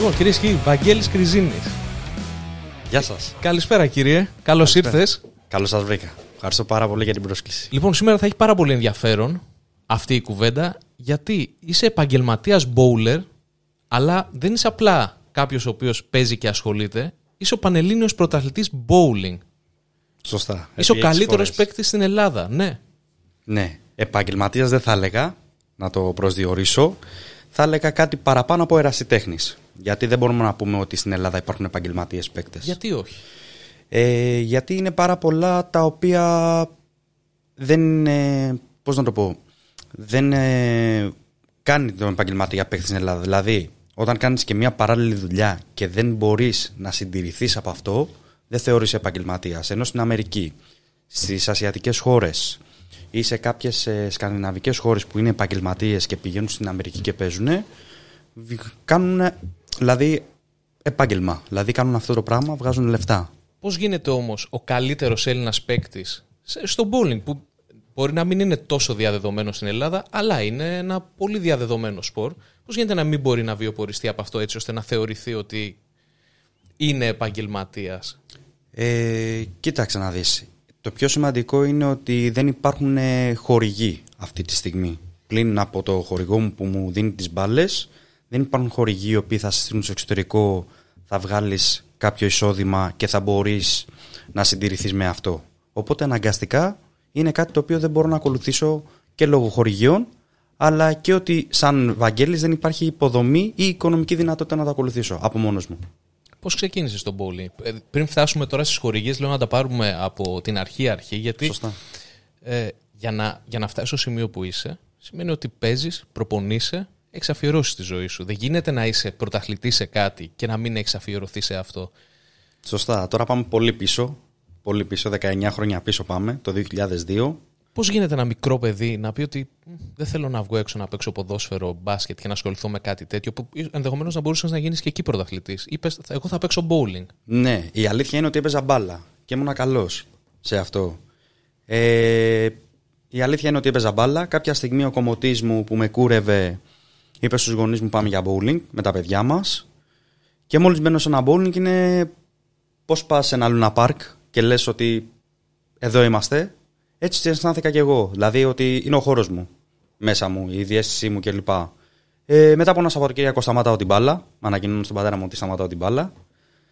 Λοιπόν, κυρίες και κύριοι, Βαγγέλης Κριζίνη. Γεια σας. Καλησπέρα, κύριε. Καλώς ήρθες. Καλώς σας βρήκα. Ευχαριστώ πάρα πολύ για την πρόσκληση. Λοιπόν, σήμερα θα έχει πάρα πολύ ενδιαφέρον αυτή η κουβέντα, γιατί είσαι επαγγελματίας bowler, αλλά δεν είσαι απλά κάποιος ο οποίος παίζει και ασχολείται. Είσαι ο Πανελλήνιος Πρωταθλητής bowling. Σωστά. Είσαι ο Επί έξι καλύτερος φορές. παίκτης στην Ελλάδα. Ναι. Ναι. Επαγγελματίας δεν θα έλεγα, να το προσδιορίσω. Θα έλεγα κάτι παραπάνω από ερασιτέχνης. Γιατί δεν μπορούμε να πούμε ότι στην Ελλάδα υπάρχουν επαγγελματίες παίκτες; Γιατί όχι; Ε, γιατί είναι πάρα πολλά τα οποία δεν. Ε, πώς να το πω. Δεν ε, κάνει τον επαγγελματία παίκτη στην Ελλάδα. Δηλαδή, όταν κάνεις και μια παράλληλη δουλειά και δεν μπορείς να συντηρηθείς από αυτό, δεν θεωρείς επαγγελματίας. Ενώ στην Αμερική, στις ασιατικές χώρες ή σε κάποιες ε, σκανδιναβικές χώρες που είναι επαγγελματίες και πηγαίνουν στην Αμερική και παίζουν, κάνουν δηλαδή επάγγελμα. Δηλαδή κάνουν αυτό το πράγμα, βγάζουν λεφτά. Πώς γίνεται όμως ο καλύτερος Έλληνας παίκτη στο bowling, που μπορεί να μην είναι τόσο διαδεδομένο στην Ελλάδα, αλλά είναι ένα πολύ διαδεδομένο σπορ. Πώς γίνεται να μην μπορεί να βιοποριστεί από αυτό έτσι ώστε να θεωρηθεί ότι είναι επαγγελματίας; Ε, κοίταξε να δεις. Το πιο σημαντικό είναι ότι δεν υπάρχουν ε, χορηγοί αυτή τη στιγμή. Πλην από το χορηγό μου που μου δίνει τις μπάλες, δεν υπάρχουν χορηγοί οι οποίοι θα σε στείλουν στο εξωτερικό, θα βγάλεις κάποιο εισόδημα και θα μπορείς να συντηρηθείς με αυτό. Οπότε αναγκαστικά είναι κάτι το οποίο δεν μπορώ να ακολουθήσω και λόγω χορηγιών, αλλά και ότι σαν Βαγγέλης δεν υπάρχει υποδομή ή οικονομική δυνατότητα να το ακολουθήσω από μόνος μου. Πώς ξεκίνησες το bowling, Ε, Πριν φτάσουμε τώρα στις χορηγίες, λέω να τα πάρουμε από την αρχή-αρχή, γιατί Σωστά. ε, για, να, για να φτάσει στο σημείο που είσαι, σημαίνει ότι παίζεις, προπονείσαι, έχει αφιερώσει τη ζωή σου. Δεν γίνεται να είσαι πρωταθλητής σε κάτι και να μην έχει αφιερωθεί σε αυτό. Σωστά. Τώρα πάμε πολύ πίσω. Πολύ πίσω, 19 χρόνια πίσω πάμε, το 2002. Πώς γίνεται ένα μικρό παιδί να πει ότι «Μ, δεν θέλω να βγω έξω να παίξω ποδόσφαιρο, μπάσκετ και να ασχοληθώ με κάτι τέτοιο, που ενδεχομένως να μπορούσες να γίνεις και εκεί πρωταθλητής. Είπες, Εγώ θα παίξω bowling. Ναι, η αλήθεια είναι ότι έπαιζα μπάλα και ήμουν καλός σε αυτό. Ε, η αλήθεια είναι ότι έπαιζα μπάλα. Κάποια στιγμή ο κομμωτής μου που με κούρευε είπε στους γονείς μου πάμε για bowling με τα παιδιά μας. Και μόλις μπαίνω σε ένα bowling είναι πώς πας σε ένα λούνα πάρκ και λες ότι εδώ είμαστε; Έτσι αισθάνθηκα και εγώ. Δηλαδή ότι είναι ο χώρος μου μέσα μου, η διέστησή μου κλπ. Ε, μετά από ένα Σαββατοκύριακο σταματάω την μπάλα. Ανακοινώνω στον πατέρα μου ότι σταματάω την μπάλα.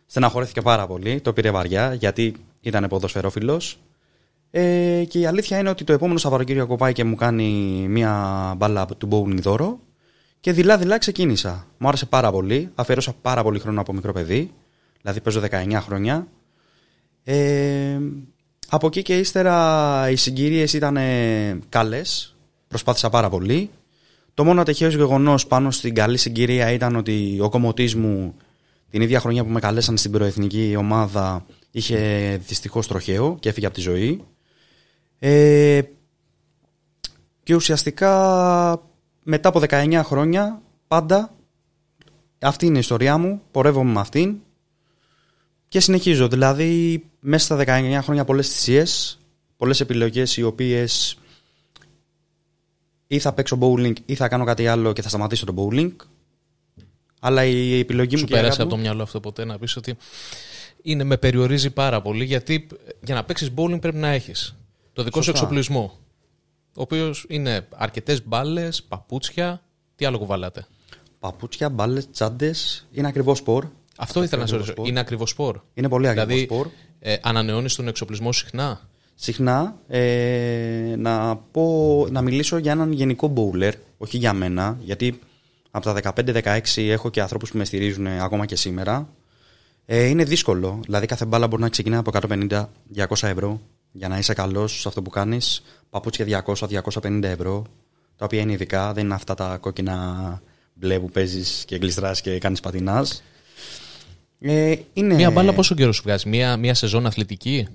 Στεναχωρέθηκε πάρα πολύ. Το πήρε βαριά γιατί ήταν ποδοσφαιρόφιλος. Ε, και η αλήθεια είναι ότι το επόμενο Σαββατοκύριακο πάει και μου κάνει μία μπάλα του bowling δώρο. Και δειλά-δειλά ξεκίνησα. Μου άρεσε πάρα πολύ. Αφιέρωσα πάρα πολύ χρόνο από μικρό παιδί. Δηλαδή παίζω 19 χρόνια. Ε, από εκεί και ύστερα οι συγκυρίες ήταν καλές. Προσπάθησα πάρα πολύ. Το μόνο ατυχαίο γεγονός πάνω στην καλή συγκυρία ήταν ότι ο κομμωτής μου την ίδια χρονιά που με καλέσαν στην προεθνική ομάδα είχε δυστυχώς τροχαίο και έφυγε από τη ζωή. Ε, και ουσιαστικά μετά από 19 χρόνια πάντα αυτή είναι η ιστορία μου, πορεύομαι με αυτήν και συνεχίζω. Δηλαδή μέσα στα 19 χρόνια πολλές θυσίες, πολλές επιλογές οι οποίες ή θα παίξω bowling ή θα κάνω κάτι άλλο και θα σταματήσω το bowling. Αλλά η επιλογή μου Σου και η αγάπη πέρασε από μου- το μυαλό αυτό ποτέ να πεις ότι είναι, με περιορίζει πάρα πολύ γιατί για να παίξεις bowling πρέπει να έχεις το δικό σου Σωστά. εξοπλισμό. Ο οποίος είναι αρκετές μπάλες, παπούτσια. Τι άλλο κουβαλάτε; Παπούτσια, μπάλες, τσάντες. Είναι ακριβώς σπορ. Αυτό ήθελα να σε ακριβό ρωτήσω. σπορ. Είναι ακριβώς σπορ; Είναι πολύ ακριβώς Δηλαδή, σπορ. ε, ανανεώνεις τον εξοπλισμό συχνά; Συχνά ε, να, πω, να μιλήσω για έναν γενικό bowler, όχι για μένα, γιατί από τα 15-16 έχω και ανθρώπους που με στηρίζουν ακόμα και σήμερα. Ε, είναι δύσκολο, δηλαδή κάθε μπάλα μπορεί να ξεκινάει από 150-200 ευρώ για να είσαι καλός σε αυτό που κάνεις. Παπούτσια 200-250 ευρώ, τα οποία είναι ειδικά, δεν είναι αυτά τα κόκκινα μπλε που παίζεις και γλιστράς και κάνεις πατινάζ. Ε, είναι... Μία μπάλα πόσο καιρό σου βγάζει, μία, μία σεζόν αθλητική;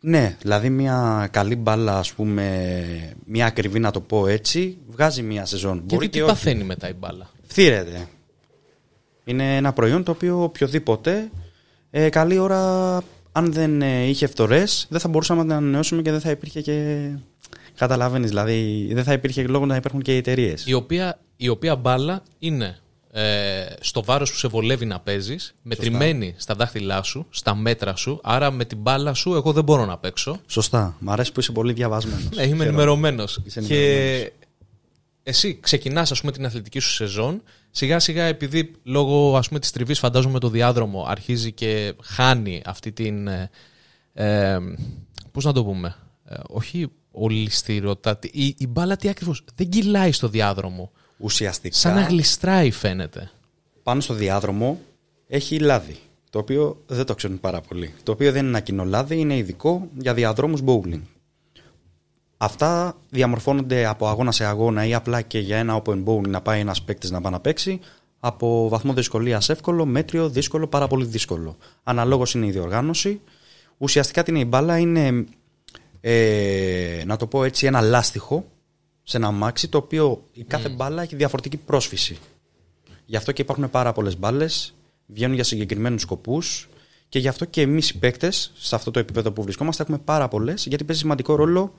Ναι, δηλαδή μια καλή μπάλα, ας πούμε, μια ακριβή να το πω έτσι, βγάζει μια σεζόν. Γιατί τι και όχι. παθαίνει μετά η μπάλα; Φθύρεται. Είναι ένα προϊόν το οποίο οποιοδήποτε ε, καλή ώρα, αν δεν ε, είχε φθορές, δεν θα μπορούσαμε να την ανανεώσουμε και δεν θα υπήρχε και... Καταλαβαίνεις, δηλαδή δεν θα υπήρχε λόγο να υπάρχουν και οι εταιρείες. Η οποία, η οποία μπάλα είναι ε, στο βάρος που σε βολεύει να παίζεις, μετρημένη στα δάχτυλά σου, στα μέτρα σου, άρα με την μπάλα σου εγώ δεν μπορώ να παίξω. Σωστά. Μ' αρέσει που είσαι πολύ διαβασμένος. Ναι, είμαι ενημερωμένος. Είσαι Και ενημερωμένος. εσύ ξεκινάς ας πούμε την αθλητική σου σεζόν, σιγά σιγά επειδή λόγω ας πούμε της τριβής φαντάζομαι το διάδρομο αρχίζει και χάνει αυτή την, ε, ε, πώς να το πούμε, ε, όχι ολιστηρότητα, η, η μπάλα τι ακριβώς, δεν κυλάει στο διάδρομο, Ουσιαστικά σαν να γλιστράει φαίνεται. πάνω στο διάδρομο έχει λάδι. Το οποίο δεν το ξέρουν πάρα πολύ. Το οποίο δεν είναι ένα κοινό λάδι, είναι ειδικό για διαδρόμους bowling. Αυτά διαμορφώνονται από αγώνα σε αγώνα ή απλά και για ένα open bowling να πάει ένας παίκτης να πάει να παίξει από βαθμό δυσκολίας εύκολο, μέτριο, δύσκολο, πάρα πολύ δύσκολο. Αναλόγως είναι η διοργάνωση. Ουσιαστικά την η μπάλα είναι, ε, να το πω έτσι, ένα λάστιχο σε ένα μάξι το οποίο η κάθε μπάλα έχει διαφορετική πρόσφυση. Γι' αυτό και υπάρχουν πάρα πολλές μπάλες, βγαίνουν για συγκεκριμένους σκοπούς και γι' αυτό και εμείς οι παίκτες, σε αυτό το επίπεδο που βρισκόμαστε, έχουμε πάρα πολλές, γιατί παίζει σημαντικό ρόλο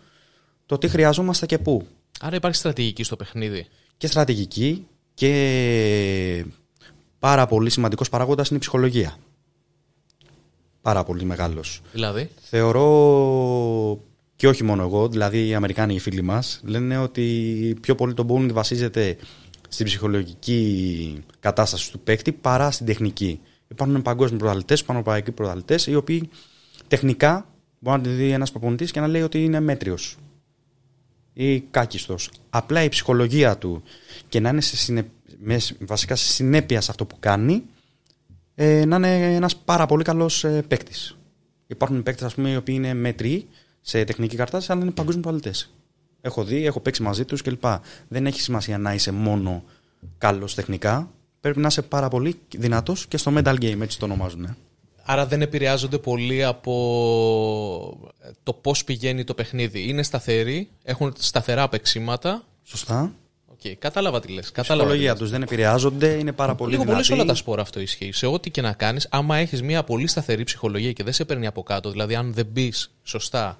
το τι χρειαζόμαστε και πού. Άρα υπάρχει στρατηγική στο παιχνίδι. Και στρατηγική και πάρα πολύ σημαντικός παράγοντας είναι η ψυχολογία. Πάρα πολύ μεγάλος. Δηλαδή, Θεωρώ και όχι μόνο εγώ, δηλαδή οι Αμερικάνοι οι φίλοι μας λένε ότι πιο πολύ το bowling βασίζεται στην ψυχολογική κατάσταση του παίκτη παρά στην τεχνική. Υπάρχουν παγκόσμιοι πρωταθλητές, πανευρωπαϊκοί πρωταθλητές οι οποίοι τεχνικά μπορεί να τη δει ένας προπονητής και να λέει ότι είναι μέτριος ή κάκιστος. Απλά η ψυχολογία του και να είναι σε συνε... με- βασικά σε συνέπεια σε αυτό που κάνει ε, να είναι ένας πάρα πολύ καλός ε, παίκτης. Υπάρχουν παίκτες ας πούμε οι οποίοι είναι μέτριοι σε τεχνική κατάρτιση αλλά είναι παγκόσμιοι πρωταθλητές. Έχω δει, έχω παίξει μαζί τους κλπ. Δεν έχει σημασία να είσαι μόνο καλός τεχνικά. Πρέπει να είσαι πάρα πολύ δυνατός και στο mental game, έτσι το ονομάζουν. ε. Άρα δεν επηρεάζονται πολύ από το πώς πηγαίνει το παιχνίδι. Είναι σταθεροί, έχουν σταθερά παιξίματα. Σωστά. Οκ, κατάλαβα τι λες. Η Κατάλαβα τι ψυχολογία λες. τους δεν επηρεάζονται, είναι πάρα πολύ Λίγο πολύ δυνατοί. σε όλα τα σπόρα αυτό ισχύει. Σε ό,τι και να κάνεις, άμα έχεις μια πολύ σταθερή ψυχολογία και δεν σε παίρνει από κάτω, δηλαδή αν δεν μπεις σωστά,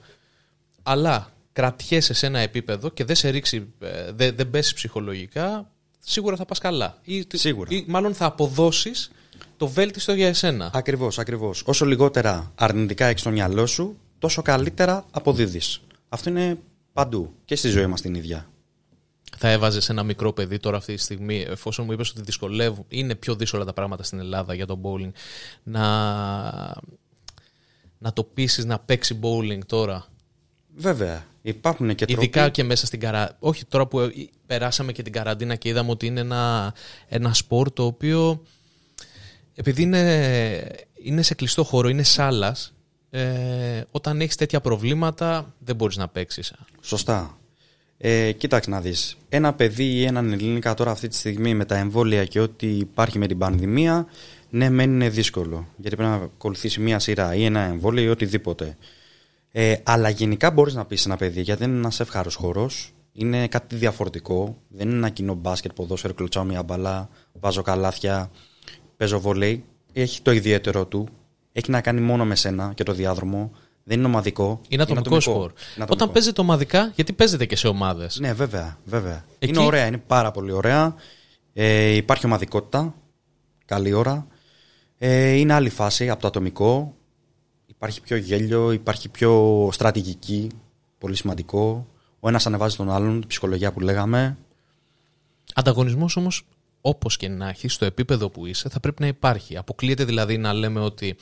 αλλά κρατιέσαι σε ένα επίπεδο και δεν σε ρίξει, ε, δεν, δεν πέσει ψυχολογικά, σίγουρα θα πας καλά. Ή, Σίγουρα. Ή μάλλον θα αποδώσεις το βέλτιστο για εσένα. Ακριβώς, ακριβώς. Όσο λιγότερα αρνητικά έχεις στο μυαλό σου, τόσο καλύτερα αποδίδεις. Αυτό είναι παντού και στη ζωή μας την ίδια. Θα έβαζες ένα μικρό παιδί τώρα αυτή τη στιγμή, εφόσον μου είπες ότι δυσκολεύουν, είναι πιο δύσκολα τα πράγματα στην Ελλάδα για το bowling, να, να το πείσεις να παίξει bowling τώρα; Βέβαια, υπάρχουν και Ειδικά τρόποι. και μέσα στην καραντίνα. Όχι τώρα που ε, περάσαμε και την καραντίνα και είδαμε ότι είναι ένα, ένα σπορ το οποίο επειδή είναι, είναι σε κλειστό χώρο, είναι σάλας. Ε, όταν έχεις τέτοια προβλήματα δεν μπορείς να παίξεις. Σωστά. Ε, κοίταξε να δεις. Ένα παιδί ή έναν ελληνικά τώρα αυτή τη στιγμή με τα εμβόλια και ό,τι υπάρχει με την πανδημία, ναι, μεν είναι δύσκολο. Γιατί πρέπει να ακολουθήσει μία σειρά ή ένα εμβόλιο ή οτιδήποτε. Ε, αλλά γενικά μπορείς να πεις σε ένα παιδί, γιατί δεν είναι ένας εύχαρος χώρος, είναι κάτι διαφορετικό. Δεν είναι ένα κοινό μπάσκετ, ποδόσφαιρο, κλωτσάω μια μπαλά, βάζω καλάθια, παίζω βολέι. Έχει το ιδιαίτερο του. Έχει να κάνει μόνο με σένα και το διάδρομο. Δεν είναι ομαδικό. Είναι ατομικό σπορ. Είναι ατομικό. Όταν παίζετε ομαδικά, γιατί παίζετε και σε ομάδες; Ναι, βέβαια, βέβαια. Εκεί- Είναι ωραία, είναι πάρα πολύ ωραία. Ε, υπάρχει ομαδικότητα, καλή ώρα. Ε, είναι άλλη φάση από το ατομικό. Υπάρχει πιο γέλιο, υπάρχει πιο στρατηγική, πολύ σημαντικό. Ο ένας ανεβάζει τον άλλον, η ψυχολογία που λέγαμε. Ανταγωνισμός όμως, όπως και να έχει, στο επίπεδο που είσαι, θα πρέπει να υπάρχει. Αποκλείεται δηλαδή να λέμε ότι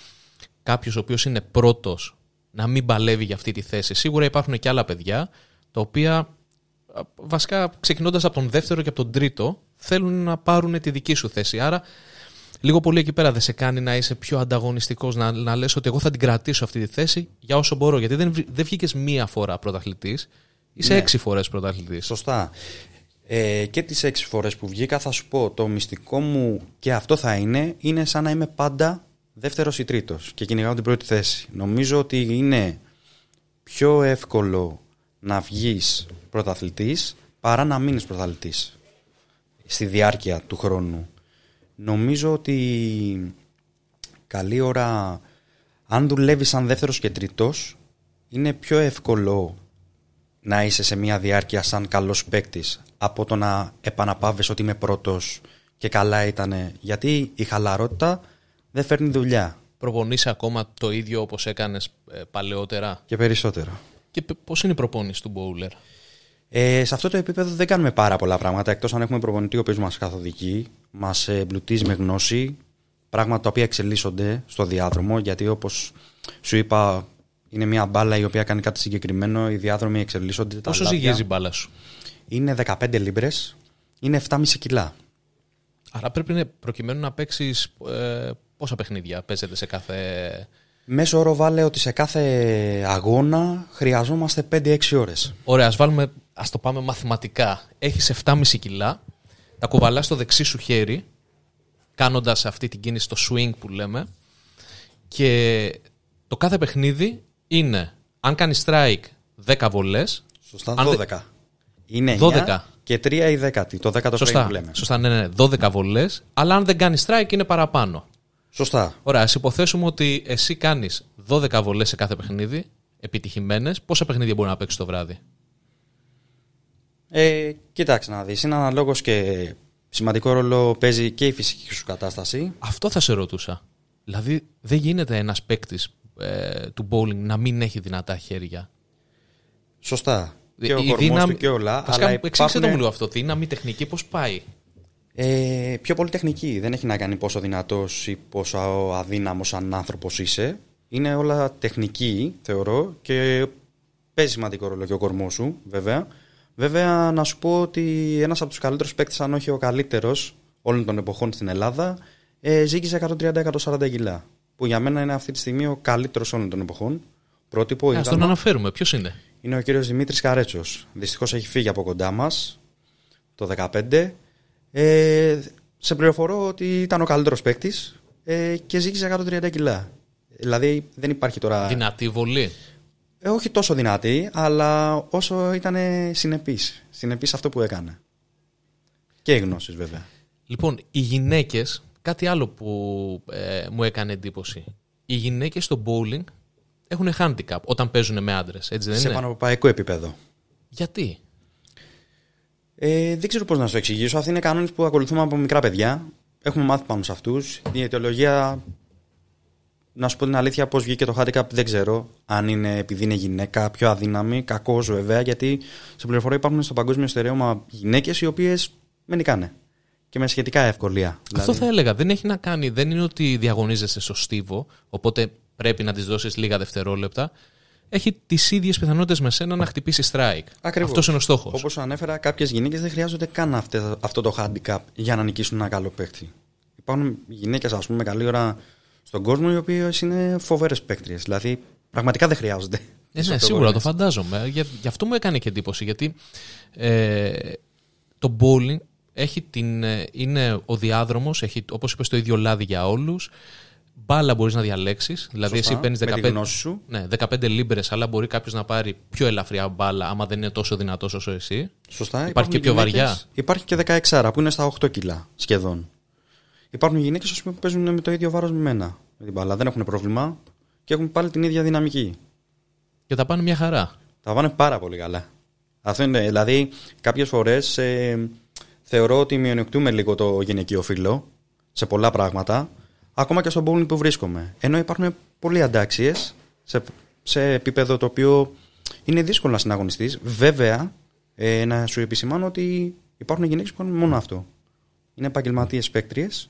κάποιος ο οποίος είναι πρώτος να μην παλεύει για αυτή τη θέση. Σίγουρα υπάρχουν και άλλα παιδιά, τα οποία α, βασικά ξεκινώντας από τον δεύτερο και από τον τρίτο, θέλουν να πάρουν τη δική σου θέση. Άρα, λίγο πολύ εκεί πέρα δεν σε κάνει να είσαι πιο ανταγωνιστικός, να, να λες ότι εγώ θα την κρατήσω αυτή τη θέση για όσο μπορώ. Γιατί δεν, βρ- δεν βγήκες μία φορά πρωταθλητής, είσαι Ναι. έξι φορές πρωταθλητής. Σωστά. Ε, και τις έξι φορές που βγήκα θα σου πω το μυστικό μου και αυτό θα είναι είναι σαν να είμαι πάντα δεύτερος ή τρίτος και κυνηγάω την πρώτη θέση. Νομίζω ότι είναι πιο εύκολο να βγεις πρωταθλητής παρά να μείνεις πρωταθλητής στη διάρκεια του χρόνου. Νομίζω ότι καλή ώρα αν δουλεύεις σαν δεύτερος και τρίτος είναι πιο εύκολο να είσαι σε μια διάρκεια σαν καλός παίκτης από το να επαναπάβεις ότι είμαι πρώτος και καλά ήταν. Γιατί η χαλαρότητα δεν φέρνει δουλειά. Προπονείσαι ακόμα το ίδιο όπως έκανες παλαιότερα; Και περισσότερο. Και πώς είναι η προπόνηση του bowler. Ε, σε αυτό το επίπεδο δεν κάνουμε πάρα πολλά πράγματα εκτός αν έχουμε προπονητή ο οποίος μας καθοδηγεί, μας εμπλουτίζει με γνώση, πράγματα τα οποία εξελίσσονται στο διάδρομο. Γιατί όπως σου είπα, είναι μια μπάλα η οποία κάνει κάτι συγκεκριμένο, οι διάδρομοι εξελίσσονται. Πόσο ζυγίζει η μπάλα σου, Είναι 15 λίμπρες, είναι 7,5 κιλά. Άρα πρέπει να, προκειμένου να παίξεις. Ε, πόσα παιχνίδια παίζετε σε κάθε. Μέσο όρο βάλε ότι σε κάθε αγώνα χρειαζόμαστε 5-6 ώρες. Ωραία, ας βάλουμε, ας το πάμε μαθηματικά. Έχεις 7,5 κιλά, τα κουβαλάς στο δεξί σου χέρι, κάνοντας αυτή την κίνηση, το swing που λέμε, και το κάθε παιχνίδι είναι, αν κάνει strike 10 βολές. Σωστά, 12. Είναι 12. και 3 η δέκατη. Το 10 το Σωστά, που λέμε. σωστά, ναι, ναι, 12 βολές, αλλά αν δεν κάνει strike είναι παραπάνω. Σωστά. Ωραία, ας υποθέσουμε ότι εσύ κάνεις 12 βολές σε κάθε παιχνίδι, επιτυχημένες. Πόσα παιχνίδια μπορεί να παίξεις το βράδυ; Ε, κοίταξε να δεις. Είναι αναλόγως και σημαντικό ρόλο παίζει και η φυσική σου κατάσταση. Αυτό θα σε ρωτούσα. Δηλαδή, δεν γίνεται ένας παίκτης ε, του bowling να μην έχει δυνατά χέρια. Σωστά. Και ο κορμός δύναμη... του και όλα. Βασικά, αλλά υπάρχουν... το μου λίγο αυτό. Δύναμη τεχνική πώς πάει; Ε, πιο πολύ τεχνική. Δεν έχει να κάνει πόσο δυνατός ή πόσο αδύναμος σαν άνθρωπος είσαι. Είναι όλα τεχνική, θεωρώ, και παίζει σημαντικό ρόλο και ο κορμός σου, βέβαια. Βέβαια, να σου πω ότι ένας από τους καλύτερους παίκτες, αν όχι ο καλύτερος όλων των εποχών στην Ελλάδα, ε, ζήγησε 130-140 κιλά. Που για μένα είναι αυτή τη στιγμή ο καλύτερος όλων των εποχών. Πρότυπο. Α τον αναφέρουμε. Ποιος είναι; Είναι ο κύριος Δημήτρης Καρέτσος. Δυστυχώς έχει φύγει από κοντά μας το 2015. Ε, σε πληροφορώ ότι ήταν ο καλύτερος παίκτης ε, και ζήγησε 130 κιλά. Δηλαδή δεν υπάρχει τώρα. Δυνατή βολή. Ε, όχι τόσο δυνατή, αλλά όσο ήταν συνεπής. Συνεπής αυτό που έκανε. Και οι γνώσεις βέβαια. Λοιπόν, οι γυναίκες, κάτι άλλο που ε, μου έκανε εντύπωση. Οι γυναίκες στο bowling έχουν handicap όταν παίζουν με άντρες. Έτσι δεν Σε είναι; πανευρωπαϊκό επίπεδο. Γιατί; Ε, δεν ξέρω πώς να σου το εξηγήσω. Αυτοί είναι κανόνες που ακολουθούμε από μικρά παιδιά. Έχουμε μάθει πάνω σε αυτούς. Η αιτιολογία, να σου πω την αλήθεια, πώς βγήκε το handicap δεν ξέρω. Αν είναι επειδή είναι γυναίκα, πιο αδύναμη, κακός βέβαια, γιατί σε πληροφορία υπάρχουν στο παγκόσμιο στερέωμα γυναίκες οι οποίες με νικάνε. Και με σχετικά ευκολία. Αυτό δηλαδή. θα έλεγα. Δεν έχει να κάνει. Δεν είναι ότι διαγωνίζεσαι στο στίβο, οπότε πρέπει να της δώσεις λίγα δευτερόλεπτα έχει τις ίδιες πιθανότητες με σένα να χτυπήσει strike. Ακριβώς. Αυτός είναι ο στόχος. Όπως ανέφερα, κάποιες γυναίκες δεν χρειάζονται καν αυτό το handicap για να νικήσουν ένα καλό παίκτη. Υπάρχουν γυναίκες, ας πούμε, καλή ώρα στον κόσμο, οι οποίες είναι φοβέρε παίκτριες. Δηλαδή, πραγματικά δεν χρειάζονται. Ε, ναι, σίγουρα το φαντάζομαι. Γι' αυτό μου έκανε και εντύπωση. Γιατί ε, το bowling έχει την, ε, είναι ο διάδρομος, έχει όπως είπες το ίδιο λάδι για όλους μπάλα μπορείς να διαλέξεις. Δηλαδή, εσύ παίρνεις 15, ναι, 15 λίμπρες, αλλά μπορεί κάποιος να πάρει πιο ελαφριά μπάλα, άμα δεν είναι τόσο δυνατός όσο εσύ. Σωστά. Υπάρχει και πιο βαριά. Υπάρχει και 16 που είναι στα 8 κιλά σχεδόν. Υπάρχουν γυναίκες που παίζουν με το ίδιο βάρος με μένα. Με την μπάλα. Δεν έχουν πρόβλημα και έχουν πάλι την ίδια δυναμική. Και τα πάνε μια χαρά. Τα πάνε πάρα πολύ καλά. Αυτό είναι. Δηλαδή, κάποιες φορές ε, θεωρώ ότι μειονεκτούμε λίγο το γυναικείο φύλλο σε πολλά πράγματα ακόμα και στον bowling που βρίσκομαι. Ενώ υπάρχουν πολλοί αντάξιες σε, σε επίπεδο το οποίο είναι δύσκολο να συναγωνιστείς. Βέβαια, ε, να σου επισημάνω ότι υπάρχουν γυναίκες που κάνουν μόνο αυτό. Είναι επαγγελματίες παίκτριες,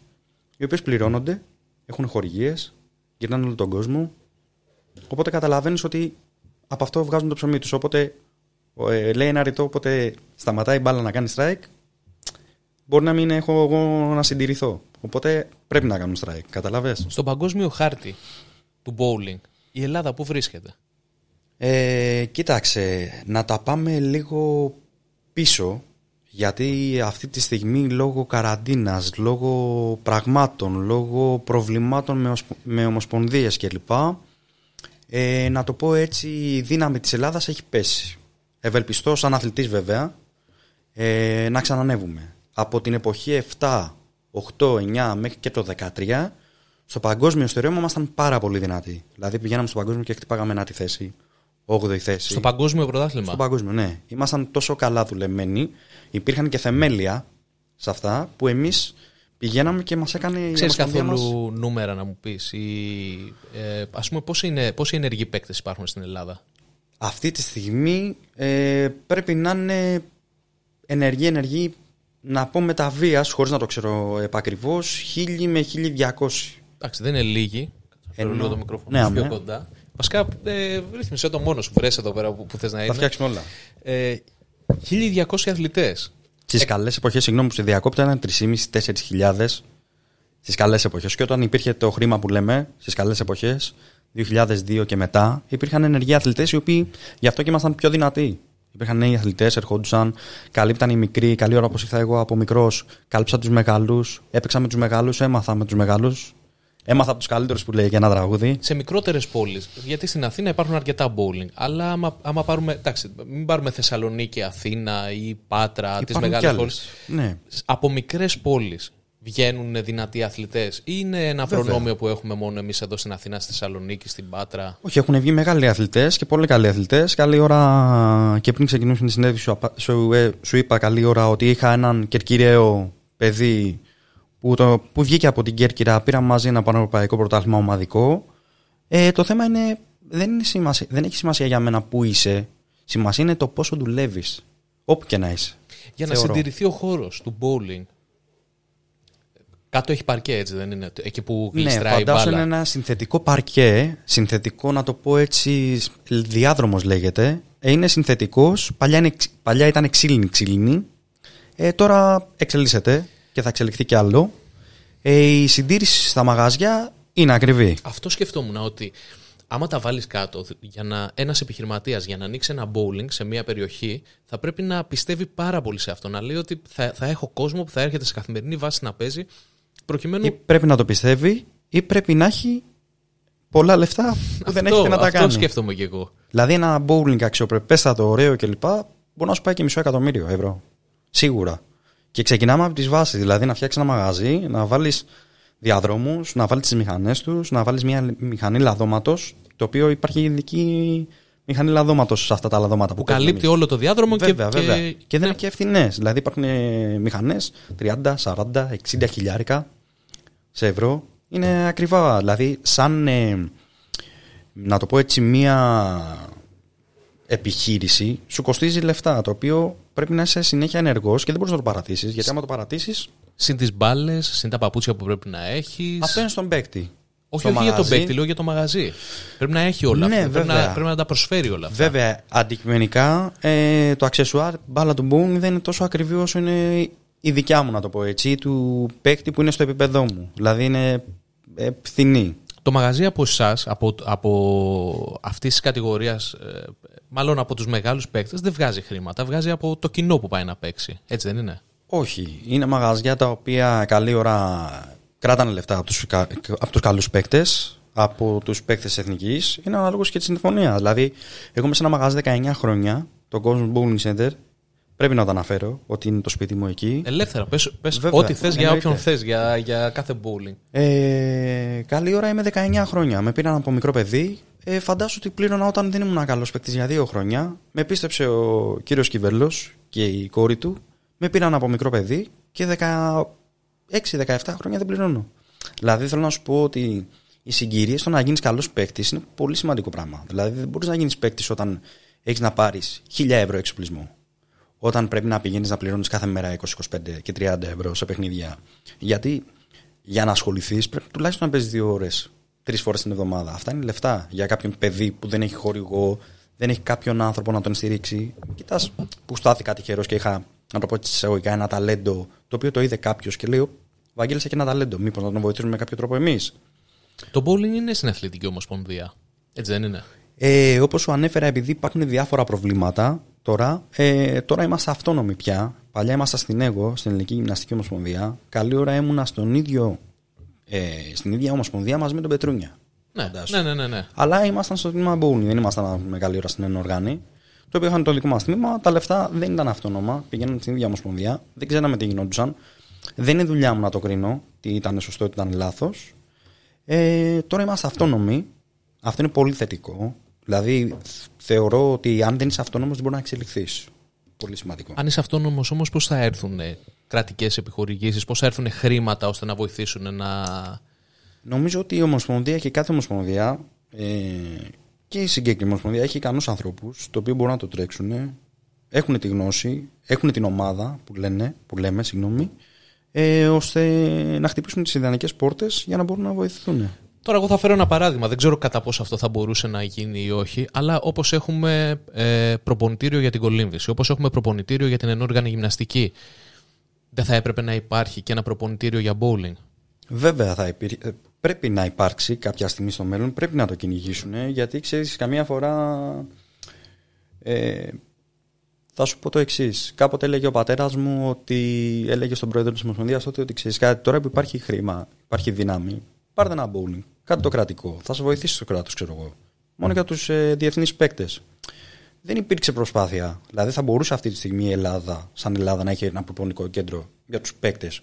οι οποίες πληρώνονται, έχουν χορηγίες, γυρνάνε όλο τον κόσμο. Οπότε καταλαβαίνεις ότι από αυτό βγάζουν το ψωμί τους. Οπότε ε, λέει ένα ρητό, όποτε σταματάει η μπάλα να κάνει strike, μπορεί να μην έχω εγώ να συντηρηθώ. Οπότε πρέπει να κάνουν strike. Καταλαβες; Στον παγκόσμιο χάρτη του bowling, η Ελλάδα πού βρίσκεται; Ε, κοίταξε, να τα πάμε λίγο πίσω γιατί αυτή τη στιγμή λόγω καραντίνας, λόγω πραγμάτων, λόγω προβλημάτων με, με ομοσπονδίες κλπ. Ε, να το πω έτσι, η δύναμη της Ελλάδας έχει πέσει. Ευελπιστώ σαν αθλητής βέβαια ε, να ξανανεύουμε. Από την εποχή 7 8, 9 μέχρι και το 13, στο παγκόσμιο στερεώμα ήμασταν πάρα πολύ δυνατοί. Δηλαδή πηγαίναμε στο παγκόσμιο και χτυπάγαμε ένα τη θέση, 8η θέση. Στο παγκόσμιο πρωτάθλημα. Στο παγκόσμιο, ναι. Ήμασταν τόσο καλά δουλεμένοι, υπήρχαν και θεμέλια σε αυτά που εμείς πηγαίναμε και μας έκανε η Ξέρεις Ομοσπονδία καθόλου μας- νούμερα να μου πεις. Ε, Α πούμε, πόσοι, είναι, πόσοι ενεργοί παίκτες υπάρχουν στην Ελλάδα; Αυτή τη στιγμή ε, πρέπει να είναι ενεργή, ενεργή, να πω με τα βίας, χωρίς να το ξέρω επακριβώς, 1000 με 1200. Εντάξει, δεν είναι λίγοι. Φέρω Ενώ- λίγο το μικρόφωνο Ναι, σου πιο αμέ. κοντά. Βασικά, ε, ρύθμισε το μόνος σου. Βρες εδώ πέρα που, που θες να Θα είναι. φτιάξουμε όλα. Ε, 1200 αθλητές. Στις καλές εποχές, συγγνώμη που σε διακόπτω, ήταν 3.500-4.000 στις καλές εποχές. Και όταν υπήρχε το χρήμα που λέμε, στις καλές εποχές, 2002 και μετά, υπήρχαν ενεργοί αθλητές οι οποίοι γι' αυτό και ήμασταν πιο δυνατοί. Υπήρχαν νέοι αθλητές, ερχόντουσαν, καλύπταν οι μικροί. Καλή ώρα όπως ήρθα εγώ από μικρός, κάλυψα τους μεγάλους, έπαιξα με τους μεγάλους, έμαθα με τους μεγάλους. Έμαθα από τους καλύτερους που λέει και ένα τραγούδι. σε μικρότερες πόλεις. Γιατί στην Αθήνα υπάρχουν αρκετά bowling. Αλλά άμα, άμα πάρουμε. Εντάξει, μην πάρουμε Θεσσαλονίκη, Αθήνα ή Πάτρα, τις Υπάρχουν κι μεγάλες άλλες. πόλεις. Ναι. Από μικρές πόλεις βγαίνουν δυνατοί αθλητές, ή είναι ένα Βέβαια. προνόμιο που έχουμε μόνο εμείς εδώ στην Αθήνα, στη Θεσσαλονίκη, στην Πάτρα. Όχι, έχουν βγει μεγάλοι αθλητές και πολύ καλοί αθλητές. Καλή ώρα και πριν ξεκινήσουμε τη συνέντευξη, σου, απα- σου, ε, σου είπα καλή ώρα ότι είχα έναν κερκυραίο παιδί που, το, που βγήκε από την Κέρκυρα. Πήραμε μαζί ένα πανευρωπαϊκό πρωτάθλημα ομαδικό. Ε, το θέμα είναι, δεν, είναι σημασία, δεν έχει σημασία για μένα που είσαι. Σημασία είναι το πόσο δουλεύεις. Όπου και να είσαι. Για να Θεωρώ. συντηρηθεί ο χώρος του bowling. Κάτω έχει παρκέ, έτσι δεν είναι. Εκεί που Ναι, γλιστράει η φαντάσου μπάλα. είναι ένα συνθετικό παρκέ, συνθετικό να το πω έτσι, διάδρομος λέγεται. Ε, είναι συνθετικός, παλιά, είναι, ξ- παλιά ήταν ξύλινη ξύλινη, ε, τώρα εξελίσσεται και θα εξελιχθεί κι άλλο. Ε, η συντήρηση στα μαγαζιά είναι ακριβή. Αυτό σκεφτόμουν ότι άμα τα βάλεις κάτω, για να, ένας επιχειρηματίας για να ανοίξει ένα bowling σε μια περιοχή, θα πρέπει να πιστεύει πάρα πολύ σε αυτό. Να λέει ότι θα, θα έχω κόσμο που θα έρχεται σε καθημερινή βάση να παίζει, προκειμένου Ή πρέπει να το πιστεύει ή πρέπει να έχει πολλά λεφτά που δεν αυτό, έχετε να τα αυτό κάνει. σκέφτομαι και εγώ. Δηλαδή ένα bowling αξιοπρεπέστατο, ωραίο κλπ. Μπορεί να σου πάει και μισό εκατομμύριο ευρώ. Σίγουρα. Και ξεκινάμε από τις βάσεις. Δηλαδή να φτιάξεις ένα μαγαζί, να βάλεις διαδρόμους, να βάλεις τις μηχανές τους, να βάλεις μια μηχανή λαδώματος. Το οποίο υπάρχει ειδική μηχανή λαδώματος σε αυτά τα λαδώματα που, Που παίζουμε καλύπτει εμείς. όλο το διάδρομο Βέβαια, και, βέβαια. και, Και, δεν είναι και ευθυνές. Δηλαδή υπάρχουν μηχανές 30, 40, 60 χιλιάρικα σε ευρώ. Είναι ακριβά. Δηλαδή, σαν ε, να το πω έτσι, μία επιχείρηση σου κοστίζει λεφτά. Το οποίο πρέπει να είσαι συνέχεια ενεργός και δεν μπορείς να το παρατήσεις. Γιατί άμα το παρατήσει, συν τις μπάλες, συν τα παπούτσια που πρέπει να έχεις. αυτό είναι στον παίκτη. Όχι, Στο όχι για τον μαγαζί. παίκτη, λέω για το μαγαζί. Πρέπει να έχει όλα Ναι, αυτά. Πρέπει να, βέβαια. πρέπει να τα προσφέρει όλα αυτά. Βέβαια, αντικειμενικά ε, το αξεσουάρ μπάλα του Boom δεν είναι τόσο ακριβή όσο είναι η δικιά μου, να το πω έτσι, ή του παίκτη που είναι στο επίπεδό μου. Δηλαδή είναι ε, φθηνή. Το μαγαζί από εσάς, από, από αυτής της κατηγορίας, μάλλον από τους μεγάλους παίκτες, δεν βγάζει χρήματα. Βγάζει από το κοινό που πάει να παίξει. Έτσι δεν είναι; Όχι. Είναι μαγαζιά τα οποία καλή ώρα κράτανε λεφτά από τους, κα- από τους καλούς παίκτες, από τους παίκτες της εθνικής. Είναι ανάλογος και τη συμφωνία. Δηλαδή, εγώ είμαι σε ένα μαγαζί 19 χρόνια, το Cosmos Bowling Center, πρέπει να το αναφέρω, ότι είναι το σπίτι μου εκεί. Ελεύθερα. Πες, πες Βέβαια, ό,τι θες για εννοείται. όποιον θες, για, για κάθε bowling. Ε, καλή ώρα είμαι 19 χρόνια. Με πήραν από μικρό παιδί. Ε, φαντάσου ότι πλήρωνα όταν δεν ήμουν καλός παίκτης για δύο χρόνια. Με πίστεψε ο κύριος Κυβέρλος και η κόρη του. Με πήραν από μικρό παιδί και 16-17 χρόνια δεν πληρώνω. Δηλαδή θέλω να σου πω ότι οι συγκυρίες στο να γίνεις καλός παίκτης είναι πολύ σημαντικό πράγμα. Δηλαδή δεν μπορείς να γίνεις παίκτης όταν έχεις να πάρεις 1000 ευρώ εξοπλισμό. Όταν πρέπει να πηγαίνεις να πληρώνεις κάθε μέρα 20, 25 και 30 ευρώ σε παιχνίδια. Γιατί για να ασχοληθείς πρέπει τουλάχιστον να παίζεις δύο ώρες, τρεις φορές την εβδομάδα. Αυτά είναι λεφτά για κάποιον παιδί που δεν έχει χορηγό, δεν έχει κάποιον άνθρωπο να τον στηρίξει. Κοιτάς που στάθηκα τυχερός και είχα, να το πω έτσι εισαγωγικά, ένα ταλέντο το οποίο το είδε κάποιος και λέει: «Ο Βαγγέλης έχει ένα ταλέντο. Μήπως να τον βοηθήσουμε με κάποιο τρόπο εμείς. Το bowling είναι στην Αθλητική Ομοσπονδία. Έτσι δεν είναι; Ε, Όπως σου ανέφερα, επειδή υπάρχουν διάφορα προβλήματα τώρα, ε, τώρα είμαστε αυτόνομοι πια. Παλιά ήμασταν στην ΕΓΟ, στην Ελληνική Γυμναστική Ομοσπονδία. Καλή ώρα ήμουνα στον ίδιο, ε, στην ίδια Ομοσπονδία μαζί με τον Πετρούνια. Ναι, Φαντάσου. ναι, ναι, ναι, ναι. Αλλά ήμασταν στο τμήμα bowling, δεν ήμασταν μεγάλη ώρα στην ενοργάνη. Το οποίο είχαν το δικό μας τμήμα. Τα λεφτά δεν ήταν αυτόνομα. Πηγαίναν στην ίδια ομοσπονδία. Δεν ξέραμε τι γινόντουσαν. Δεν είναι δουλειά μου να το κρίνω τι ήταν σωστό, τι ήταν λάθος. Ε, τώρα είμαστε αυτόνομοι. Αυτό είναι πολύ θετικό. Δηλαδή, θεωρώ ότι αν δεν είσαι αυτόνομος, δεν μπορεί να εξελιχθείς. πολύ σημαντικό. Αν είσαι αυτόνομος όμως, πώς θα έρθουν κρατικές επιχορηγήσεις, πώς θα έρθουν χρήματα ώστε να βοηθήσουν να. Νομίζω ότι η Ομοσπονδία και κάθε Ομοσπονδία ε, και η συγκεκριμένη Ομοσπονδία έχει ικανούς ανθρώπους, το οποίο μπορούν να το τρέξουν, έχουν τη γνώση, έχουν την ομάδα που, λένε, που λέμε, συγγνώμη, ε, ώστε να χτυπήσουν τις ιδανικές πόρτες για να μπορούν να βοηθηθούν. Τώρα, εγώ θα φέρω ένα παράδειγμα. Δεν ξέρω κατά πόσο αυτό θα μπορούσε να γίνει ή όχι, αλλά όπως έχουμε ε, προπονητήριο για την κολύμβηση, όπως έχουμε προπονητήριο για την ενόργανη γυμναστική, δεν θα έπρεπε να υπάρχει και ένα προπονητήριο για bowling; Βέβαια θα υπήρχε. Πρέπει να υπάρξει κάποια στιγμή στο μέλλον, πρέπει να το κυνηγήσουν, γιατί ξέρεις, καμία φορά. Ε, θα σου πω το εξής. Κάποτε έλεγε ο πατέρας μου ότι έλεγε στον πρόεδρο της Ομοσπονδίας τότε ότι ξέρεις κάτι, τώρα που υπάρχει χρήμα, υπάρχει δύναμη, πάρτε ένα bowling. Κάτι το κρατικό. Θα σε βοηθήσει το κράτος, ξέρω εγώ. Μόνο για τους ε, διεθνείς παίκτες. Δεν υπήρξε προσπάθεια. Δηλαδή, θα μπορούσε αυτή τη στιγμή η Ελλάδα, σαν Ελλάδα, να έχει ένα προπονικό κέντρο για τους παίκτες.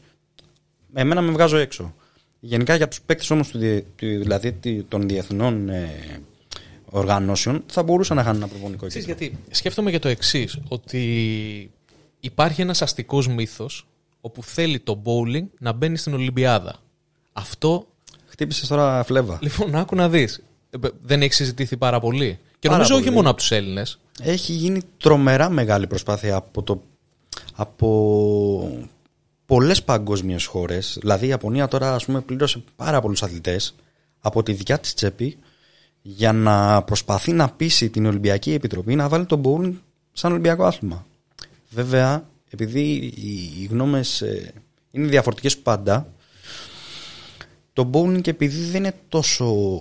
Εμένα με βγάζω έξω. Γενικά για τους παίκτες όμως δηλαδή, των διεθνών ε, οργανώσεων θα μπορούσαν να κάνουν ένα προπονικό κέντρο. γιατί σκέφτομαι για το εξής, ότι υπάρχει ένας αστικός μύθος όπου θέλει το bowling να μπαίνει στην Ολυμπιάδα. Αυτό Χτύπησες τώρα φλέβα. Λοιπόν, άκου να δεις. Ε, δεν έχει συζητήθει πάρα πολύ. Και πάρα νομίζω πολύ. όχι μόνο από τους Έλληνες. Έχει γίνει τρομερά μεγάλη προσπάθεια από, το, από πολλές παγκόσμιες χώρες. Δηλαδή η Ιαπωνία τώρα ας πούμε, πλήρωσε πάρα πολλούς αθλητές από τη δικιά της τσέπη για να προσπαθεί να πείσει την Ολυμπιακή Επιτροπή να βάλει τον bowling σαν Ολυμπιακό άθλημα. Βέβαια, επειδή οι γνώμες ε, είναι διαφορετικές πάντα, το bowling επειδή δεν είναι τόσο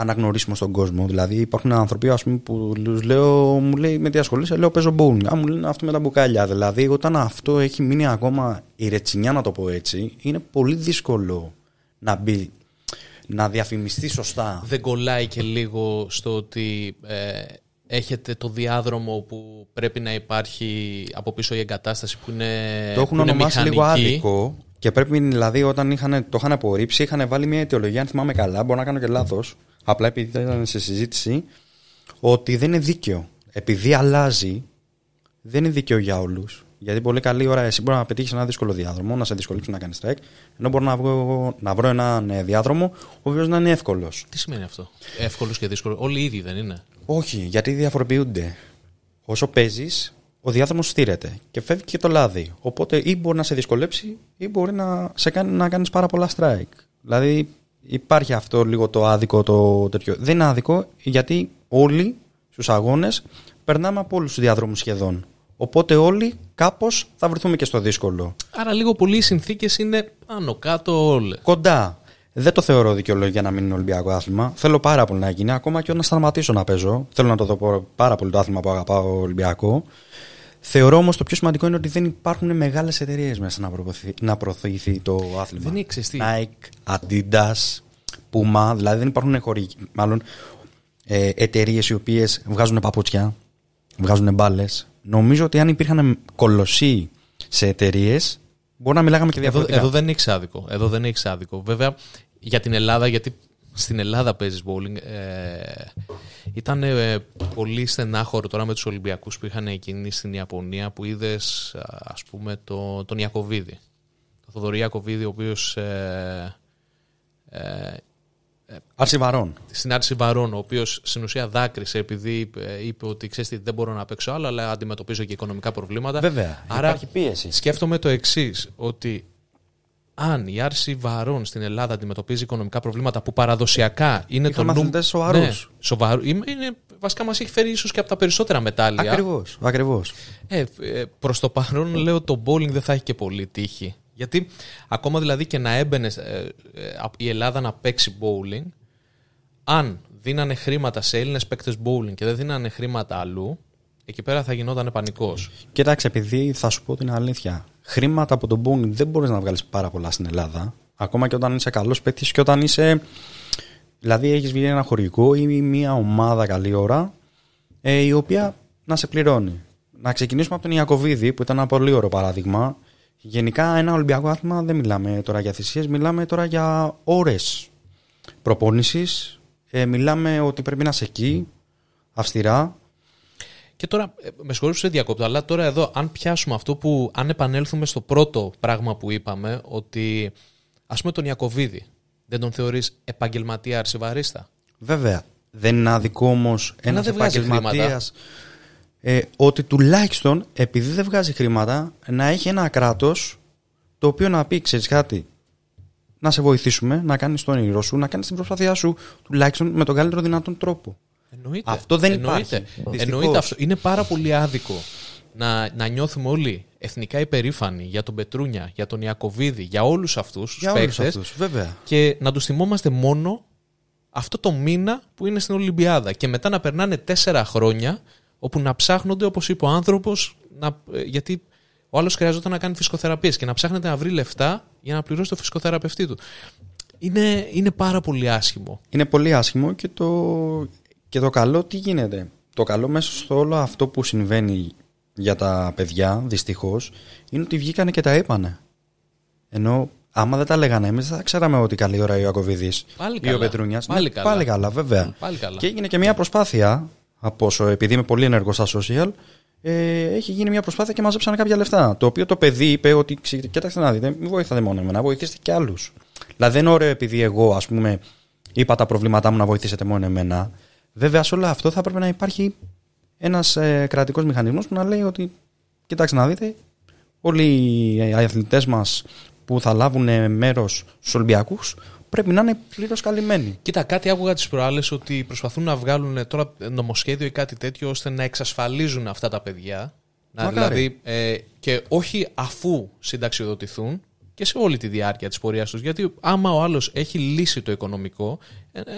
αναγνωρίσιμο στον κόσμο. Δηλαδή υπάρχουν άνθρωποι ας πούμε, που λέω, μου λέει με τι ασχολείσαι, λέω παίζω bowling. Α, μου λένε αυτό με τα μπουκάλια. Δηλαδή όταν αυτό έχει μείνει ακόμα η ρετσινιά να το πω έτσι, είναι πολύ δύσκολο να μπει να διαφημιστεί σωστά. Δεν κολλάει και λίγο στο ότι ε, έχετε το διάδρομο που πρέπει να υπάρχει από πίσω η εγκατάσταση που είναι Το έχουν ονομάσει λίγο άδικο και πρέπει δηλαδή όταν είχαν, το είχαν απορρίψει, είχαν βάλει μια αιτιολογία, αν θυμάμαι καλά, μπορώ να κάνω και λάθος, απλά επειδή ήταν σε συζήτηση, ότι δεν είναι δίκαιο. Επειδή αλλάζει, δεν είναι δίκαιο για όλους. Γιατί πολύ καλή ώρα εσύ μπορεί να πετύχεις ένα δύσκολο διάδρομο, να σε δυσκολέψει να κάνεις strike, ενώ μπορώ να, βγω, να βρω έναν ε, διάδρομο ο οποίος να είναι εύκολος. Τι σημαίνει αυτό, Εύκολος και δύσκολο; Όλοι οι ίδιοι δεν είναι; Όχι, γιατί διαφοροποιούνται. Όσο παίζεις, ο διάδρομος στήρεται και φεύγει και το λάδι. Οπότε ή μπορεί να σε δυσκολέψει ή μπορεί να σε κάνει να κάνεις πάρα πολλά strike. Δηλαδή υπάρχει αυτό λίγο το άδικο το τέτοιο. Δεν είναι άδικο γιατί όλοι στους αγώνες περνάμε από όλους τους διάδρομου σχεδόν. Οπότε όλοι κάπως θα βρεθούμε και στο δύσκολο. Άρα λίγο πολύ οι συνθήκες είναι πάνω κάτω όλες. Κοντά. Δεν το θεωρώ δικαιολόγιο για να μην είναι Ολυμπιακό άθλημα. Θέλω πάρα πολύ να γίνει, ακόμα και όταν σταματήσω να παίζω. Θέλω να το δω πάρα πολύ το άθλημα που αγαπάω Ολυμπιακό. Θεωρώ όμως το πιο σημαντικό είναι ότι δεν υπάρχουν μεγάλες εταιρείες μέσα να, προωθηθεί, να προωθηθεί το άθλημα. Δεν είναι ξεστή. Nike, Adidas, Puma, δηλαδή δεν υπάρχουν χωρί, μάλλον ε, εταιρείες οι οποίες βγάζουν παπούτσια, βγάζουν μπάλες. Νομίζω ότι αν υπήρχαν κολοσσοί σε εταιρείες, μπορεί να μιλάγαμε και διαφορετικά. Εδώ, εδώ δεν είναι εξάδικο. Εδώ δεν είναι εξάδικο. Βέβαια, για την Ελλάδα, γιατί στην Ελλάδα παίζεις bowling. Ε, ήταν ε, πολύ στενάχωρο τώρα με τους Ολυμπιακούς που είχαν εκείνη στην Ιαπωνία που είδες ας πούμε το, τον Ιακωβίδη. Το Θοδωρή Ιακωβίδη ο οποίος ε, ε, Άρση Βαρών. Στην Άρση Βαρών, ο οποίος στην ουσία δάκρυσε επειδή ε, είπε ότι ξέρεις δεν μπορώ να παίξω άλλο, αλλά αντιμετωπίζω και οικονομικά προβλήματα. Βέβαια. Άρα υπάρχει πίεση. Σκέφτομαι το εξής, ότι αν η άρση βαρών στην Ελλάδα αντιμετωπίζει οικονομικά προβλήματα που παραδοσιακά είναι το νου. Είναι σοβαρούς. Ναι, σοβαρού. Είναι, βασικά μας έχει φέρει ίσως και από τα περισσότερα μετάλλια. Ακριβώς. Ακριβώς. Ε, ε, Προς το παρόν λέω το bowling δεν θα έχει και πολύ τύχη. Γιατί ακόμα δηλαδή και να έμπαινε ε, ε, η Ελλάδα να παίξει bowling, αν δίνανε χρήματα σε Έλληνες παίκτες bowling και δεν δίνανε χρήματα αλλού, εκεί πέρα θα γινόταν πανικός. Κοίταξε, επειδή θα σου πω την αλήθεια, χρήματα από τον bowling δεν μπορείς να βγάλεις πάρα πολλά στην Ελλάδα. Ακόμα και όταν είσαι καλός παίκτης και όταν είσαι. Δηλαδή, έχεις βγει ένα χορηγικό ή μια ομάδα καλή ώρα ε, η οποία να σε πληρώνει. Να ξεκινήσουμε από τον Ιακοβίδη, που ήταν ένα πολύ ωραίο παράδειγμα. Γενικά, ένα Ολυμπιακό άθλημα δεν μιλάμε τώρα για θυσίες, μιλάμε τώρα για ώρες προπόνησης. Ε, μιλάμε ότι πρέπει να είσαι εκεί, αυστηρά. Και τώρα, ε, με συγχωρείτε σε διακόπτω, αλλά τώρα εδώ, αν πιάσουμε αυτό που, αν επανέλθουμε στο πρώτο πράγμα που είπαμε, ότι ας πούμε τον Ιακοβίδη, δεν τον θεωρείς επαγγελματία αρσιβαρίστα; Βέβαια. Δεν είναι άδικο όμως ένας δεν βγάζει επαγγελματίας ε, ότι τουλάχιστον επειδή δεν βγάζει χρήματα να έχει ένα κράτος το οποίο να πει, ξέρεις κάτι, να σε βοηθήσουμε, να κάνεις τον όνειρό σου, να κάνεις την προσπάθειά σου τουλάχιστον με τον καλύτερο δυνατόν τρόπο. Εννοείται. Αυτό δεν Εννοείται. υπάρχει. Εννοείται Δυστυχώς. αυτό. Είναι πάρα πολύ άδικο να, να νιώθουμε όλοι εθνικά υπερήφανοι για τον Πετρούνια, για τον Ιακοβίδη, για όλους αυτούς Για τους όλους παίκτες αυτούς, βέβαια. και να τους θυμόμαστε μόνο αυτό το μήνα που είναι στην Ολυμπιάδα και μετά να περνάνε τέσσερα χρόνια όπου να ψάχνονται όπως είπε ο άνθρωπος να, ε, γιατί ο άλλος χρειαζόταν να κάνει φυσικοθεραπείες και να ψάχνεται να βρει λεφτά για να πληρώσει το φυσικοθεραπευτή του. Είναι, είναι πάρα πολύ άσχημο. Είναι πολύ άσχημο και το, και το καλό τι γίνεται; Το καλό μέσα στο όλο αυτό που συμβαίνει για τα παιδιά, δυστυχώς, είναι ότι βγήκανε και τα είπανε. Ενώ άμα δεν τα λέγανε εμείς, δεν θα ξέραμε ότι καλή ώρα ο Ιακοβίδη Πάλι ή καλά. ο Πετρούνια. Πάλι καλά. Πάλι καλά, βέβαια. Πάλι καλά. Και έγινε και μια προσπάθεια, από όσο, επειδή είμαι πολύ ενεργός στα social, ε, έχει γίνει μια προσπάθεια και μαζέψανε κάποια λεφτά. Το οποίο το παιδί είπε ότι, «Ξε- κοίταξτε να δείτε, μην βοηθάτε μόνο εμένα, βοηθήστε και άλλους. Δηλαδή δεν είναι ωραίο επειδή εγώ, ας πούμε, είπα τα προβλήματά μου να βοηθήσετε μόνο εμένα. Βέβαια, σε όλο αυτό θα πρέπει να υπάρχει ένας ε, κρατικός μηχανισμός που να λέει ότι, κοιτάξτε να δείτε, όλοι οι αθλητές μας που θα λάβουν μέρος στους Ολυμπιακούς πρέπει να είναι πλήρως καλυμμένοι. Κοίτα, κάτι άκουγα τις προάλλες ότι προσπαθούν να βγάλουν ε, τώρα νομοσχέδιο ή κάτι τέτοιο ώστε να εξασφαλίζουν αυτά τα παιδιά. Να, Μακάρι. δηλαδή, ε, και όχι αφού συνταξιοδοτηθούν και σε όλη τη διάρκεια της πορείας τους. Γιατί άμα ο άλλος έχει λύσει το οικονομικό,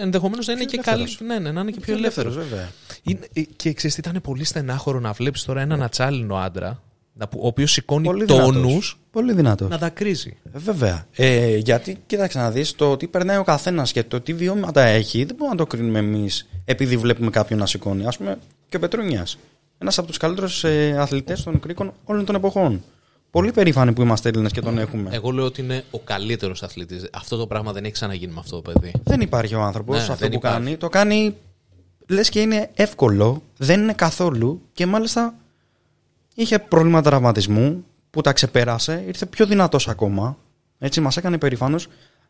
ενδεχομένως να είναι και καλή. ελεύθερος. Ναι, ναι, να είναι και πιο ελεύθερος. βέβαια. Είναι, ε, και ξέρεις τι ήταν πολύ στενάχωρο να βλέπεις τώρα έναν ατσάλινο άντρα, να που- ο οποίος σηκώνει Πολύ τόνους δυνατός. Πολύ δυνατός. να δακρύζει. Ε, Βέβαια. Ε, γιατί, κοίταξε να δεις, το τι περνάει ο καθένας και το τι βιώματα έχει, δεν μπορούμε να το κρίνουμε εμείς επειδή βλέπουμε κάποιον να σηκώνει. Α πούμε και ο Πετρούνιας. Ένας από τους καλύτερους ε, αθλητές των κρίκων όλων των εποχών. Πολύ περήφανοι που είμαστε Έλληνες και τον έχουμε. Εγώ λέω ότι είναι ο καλύτερος αθλητής. Αυτό το πράγμα δεν έχει ξαναγίνει με αυτό το παιδί. Δεν υπάρχει ο άνθρωπος Ναι, αυτό δεν που υπάρχει. κάνει. Το κάνει, λες και είναι εύκολο, δεν είναι καθόλου και μάλιστα είχε προβλήματα τραυματισμού που τα ξεπέρασε, ήρθε πιο δυνατός ακόμα. Έτσι, μας έκανε περήφανος.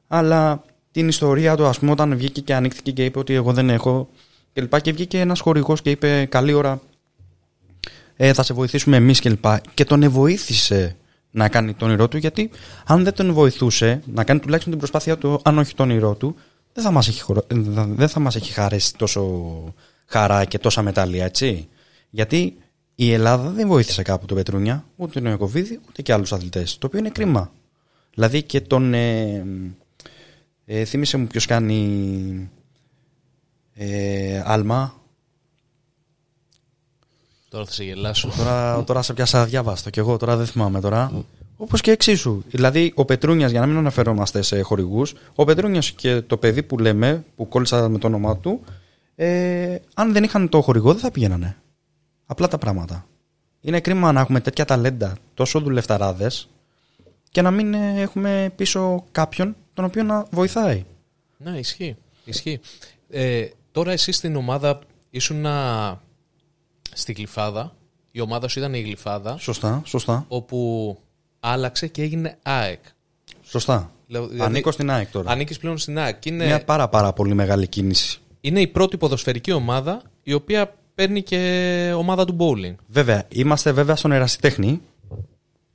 Αλλά την ιστορία του, ας πούμε, όταν βγήκε και ανοίχθηκε και είπε ότι εγώ δεν έχω και λοιπά, και βγήκε ένας χορηγός και είπε καλή ώρα. Ε, θα σε βοηθήσουμε εμείς και λοιπά. Και τον βοήθησε να κάνει το όνειρό του, γιατί αν δεν τον βοηθούσε να κάνει τουλάχιστον την προσπάθεια του, αν όχι το όνειρό του, δεν θα μας έχει, χωρο- ε, δεν θα μας έχει χαρέσει τόσο χαρά και τόσα μετάλλια, έτσι. Γιατί η Ελλάδα δεν βοήθησε κάπου τον Πετρούνια, ούτε τον Ιακωβίδη, ούτε και άλλους αθλητές, το οποίο είναι κρίμα. Δηλαδή και τον... Ε, ε, θύμισε μου ποιος κάνει ε, άλμα. Τώρα θα σε γελάσω. Τώρα, τώρα σε πιάσα διάβαστο κι εγώ, τώρα δεν θυμάμαι τώρα. Όπως και εξίσου. Δηλαδή, ο Πετρούνιας, για να μην αναφερόμαστε σε χορηγούς, ο Πετρούνιας και το παιδί που λέμε, που κόλλησα με το όνομά του, ε, αν δεν είχαν το χορηγό, δεν θα πηγαίνανε. Απλά τα πράγματα. Είναι κρίμα να έχουμε τέτοια ταλέντα, τόσο δουλευταράδες, και να μην ε, έχουμε πίσω κάποιον τον οποίο να βοηθάει. Ναι, ισχύει. ισχύει. Ε, τώρα εσύ στην ομάδα ήσουν στη Γλυφάδα. Η ομάδα σου ήταν η Γλυφάδα, Σωστά, σωστά. όπου άλλαξε και έγινε ΑΕΚ. Σωστά. Δηλαδή, Ανήκω στην ΑΕΚ τώρα. Ανήκεις πλέον στην ΑΕΚ. Και Είναι, Μια πάρα πάρα πολύ μεγάλη κίνηση. είναι η πρώτη ποδοσφαιρική ομάδα η οποία παίρνει και ομάδα του bowling. Βέβαια, είμαστε βέβαια στον ερασιτέχνη.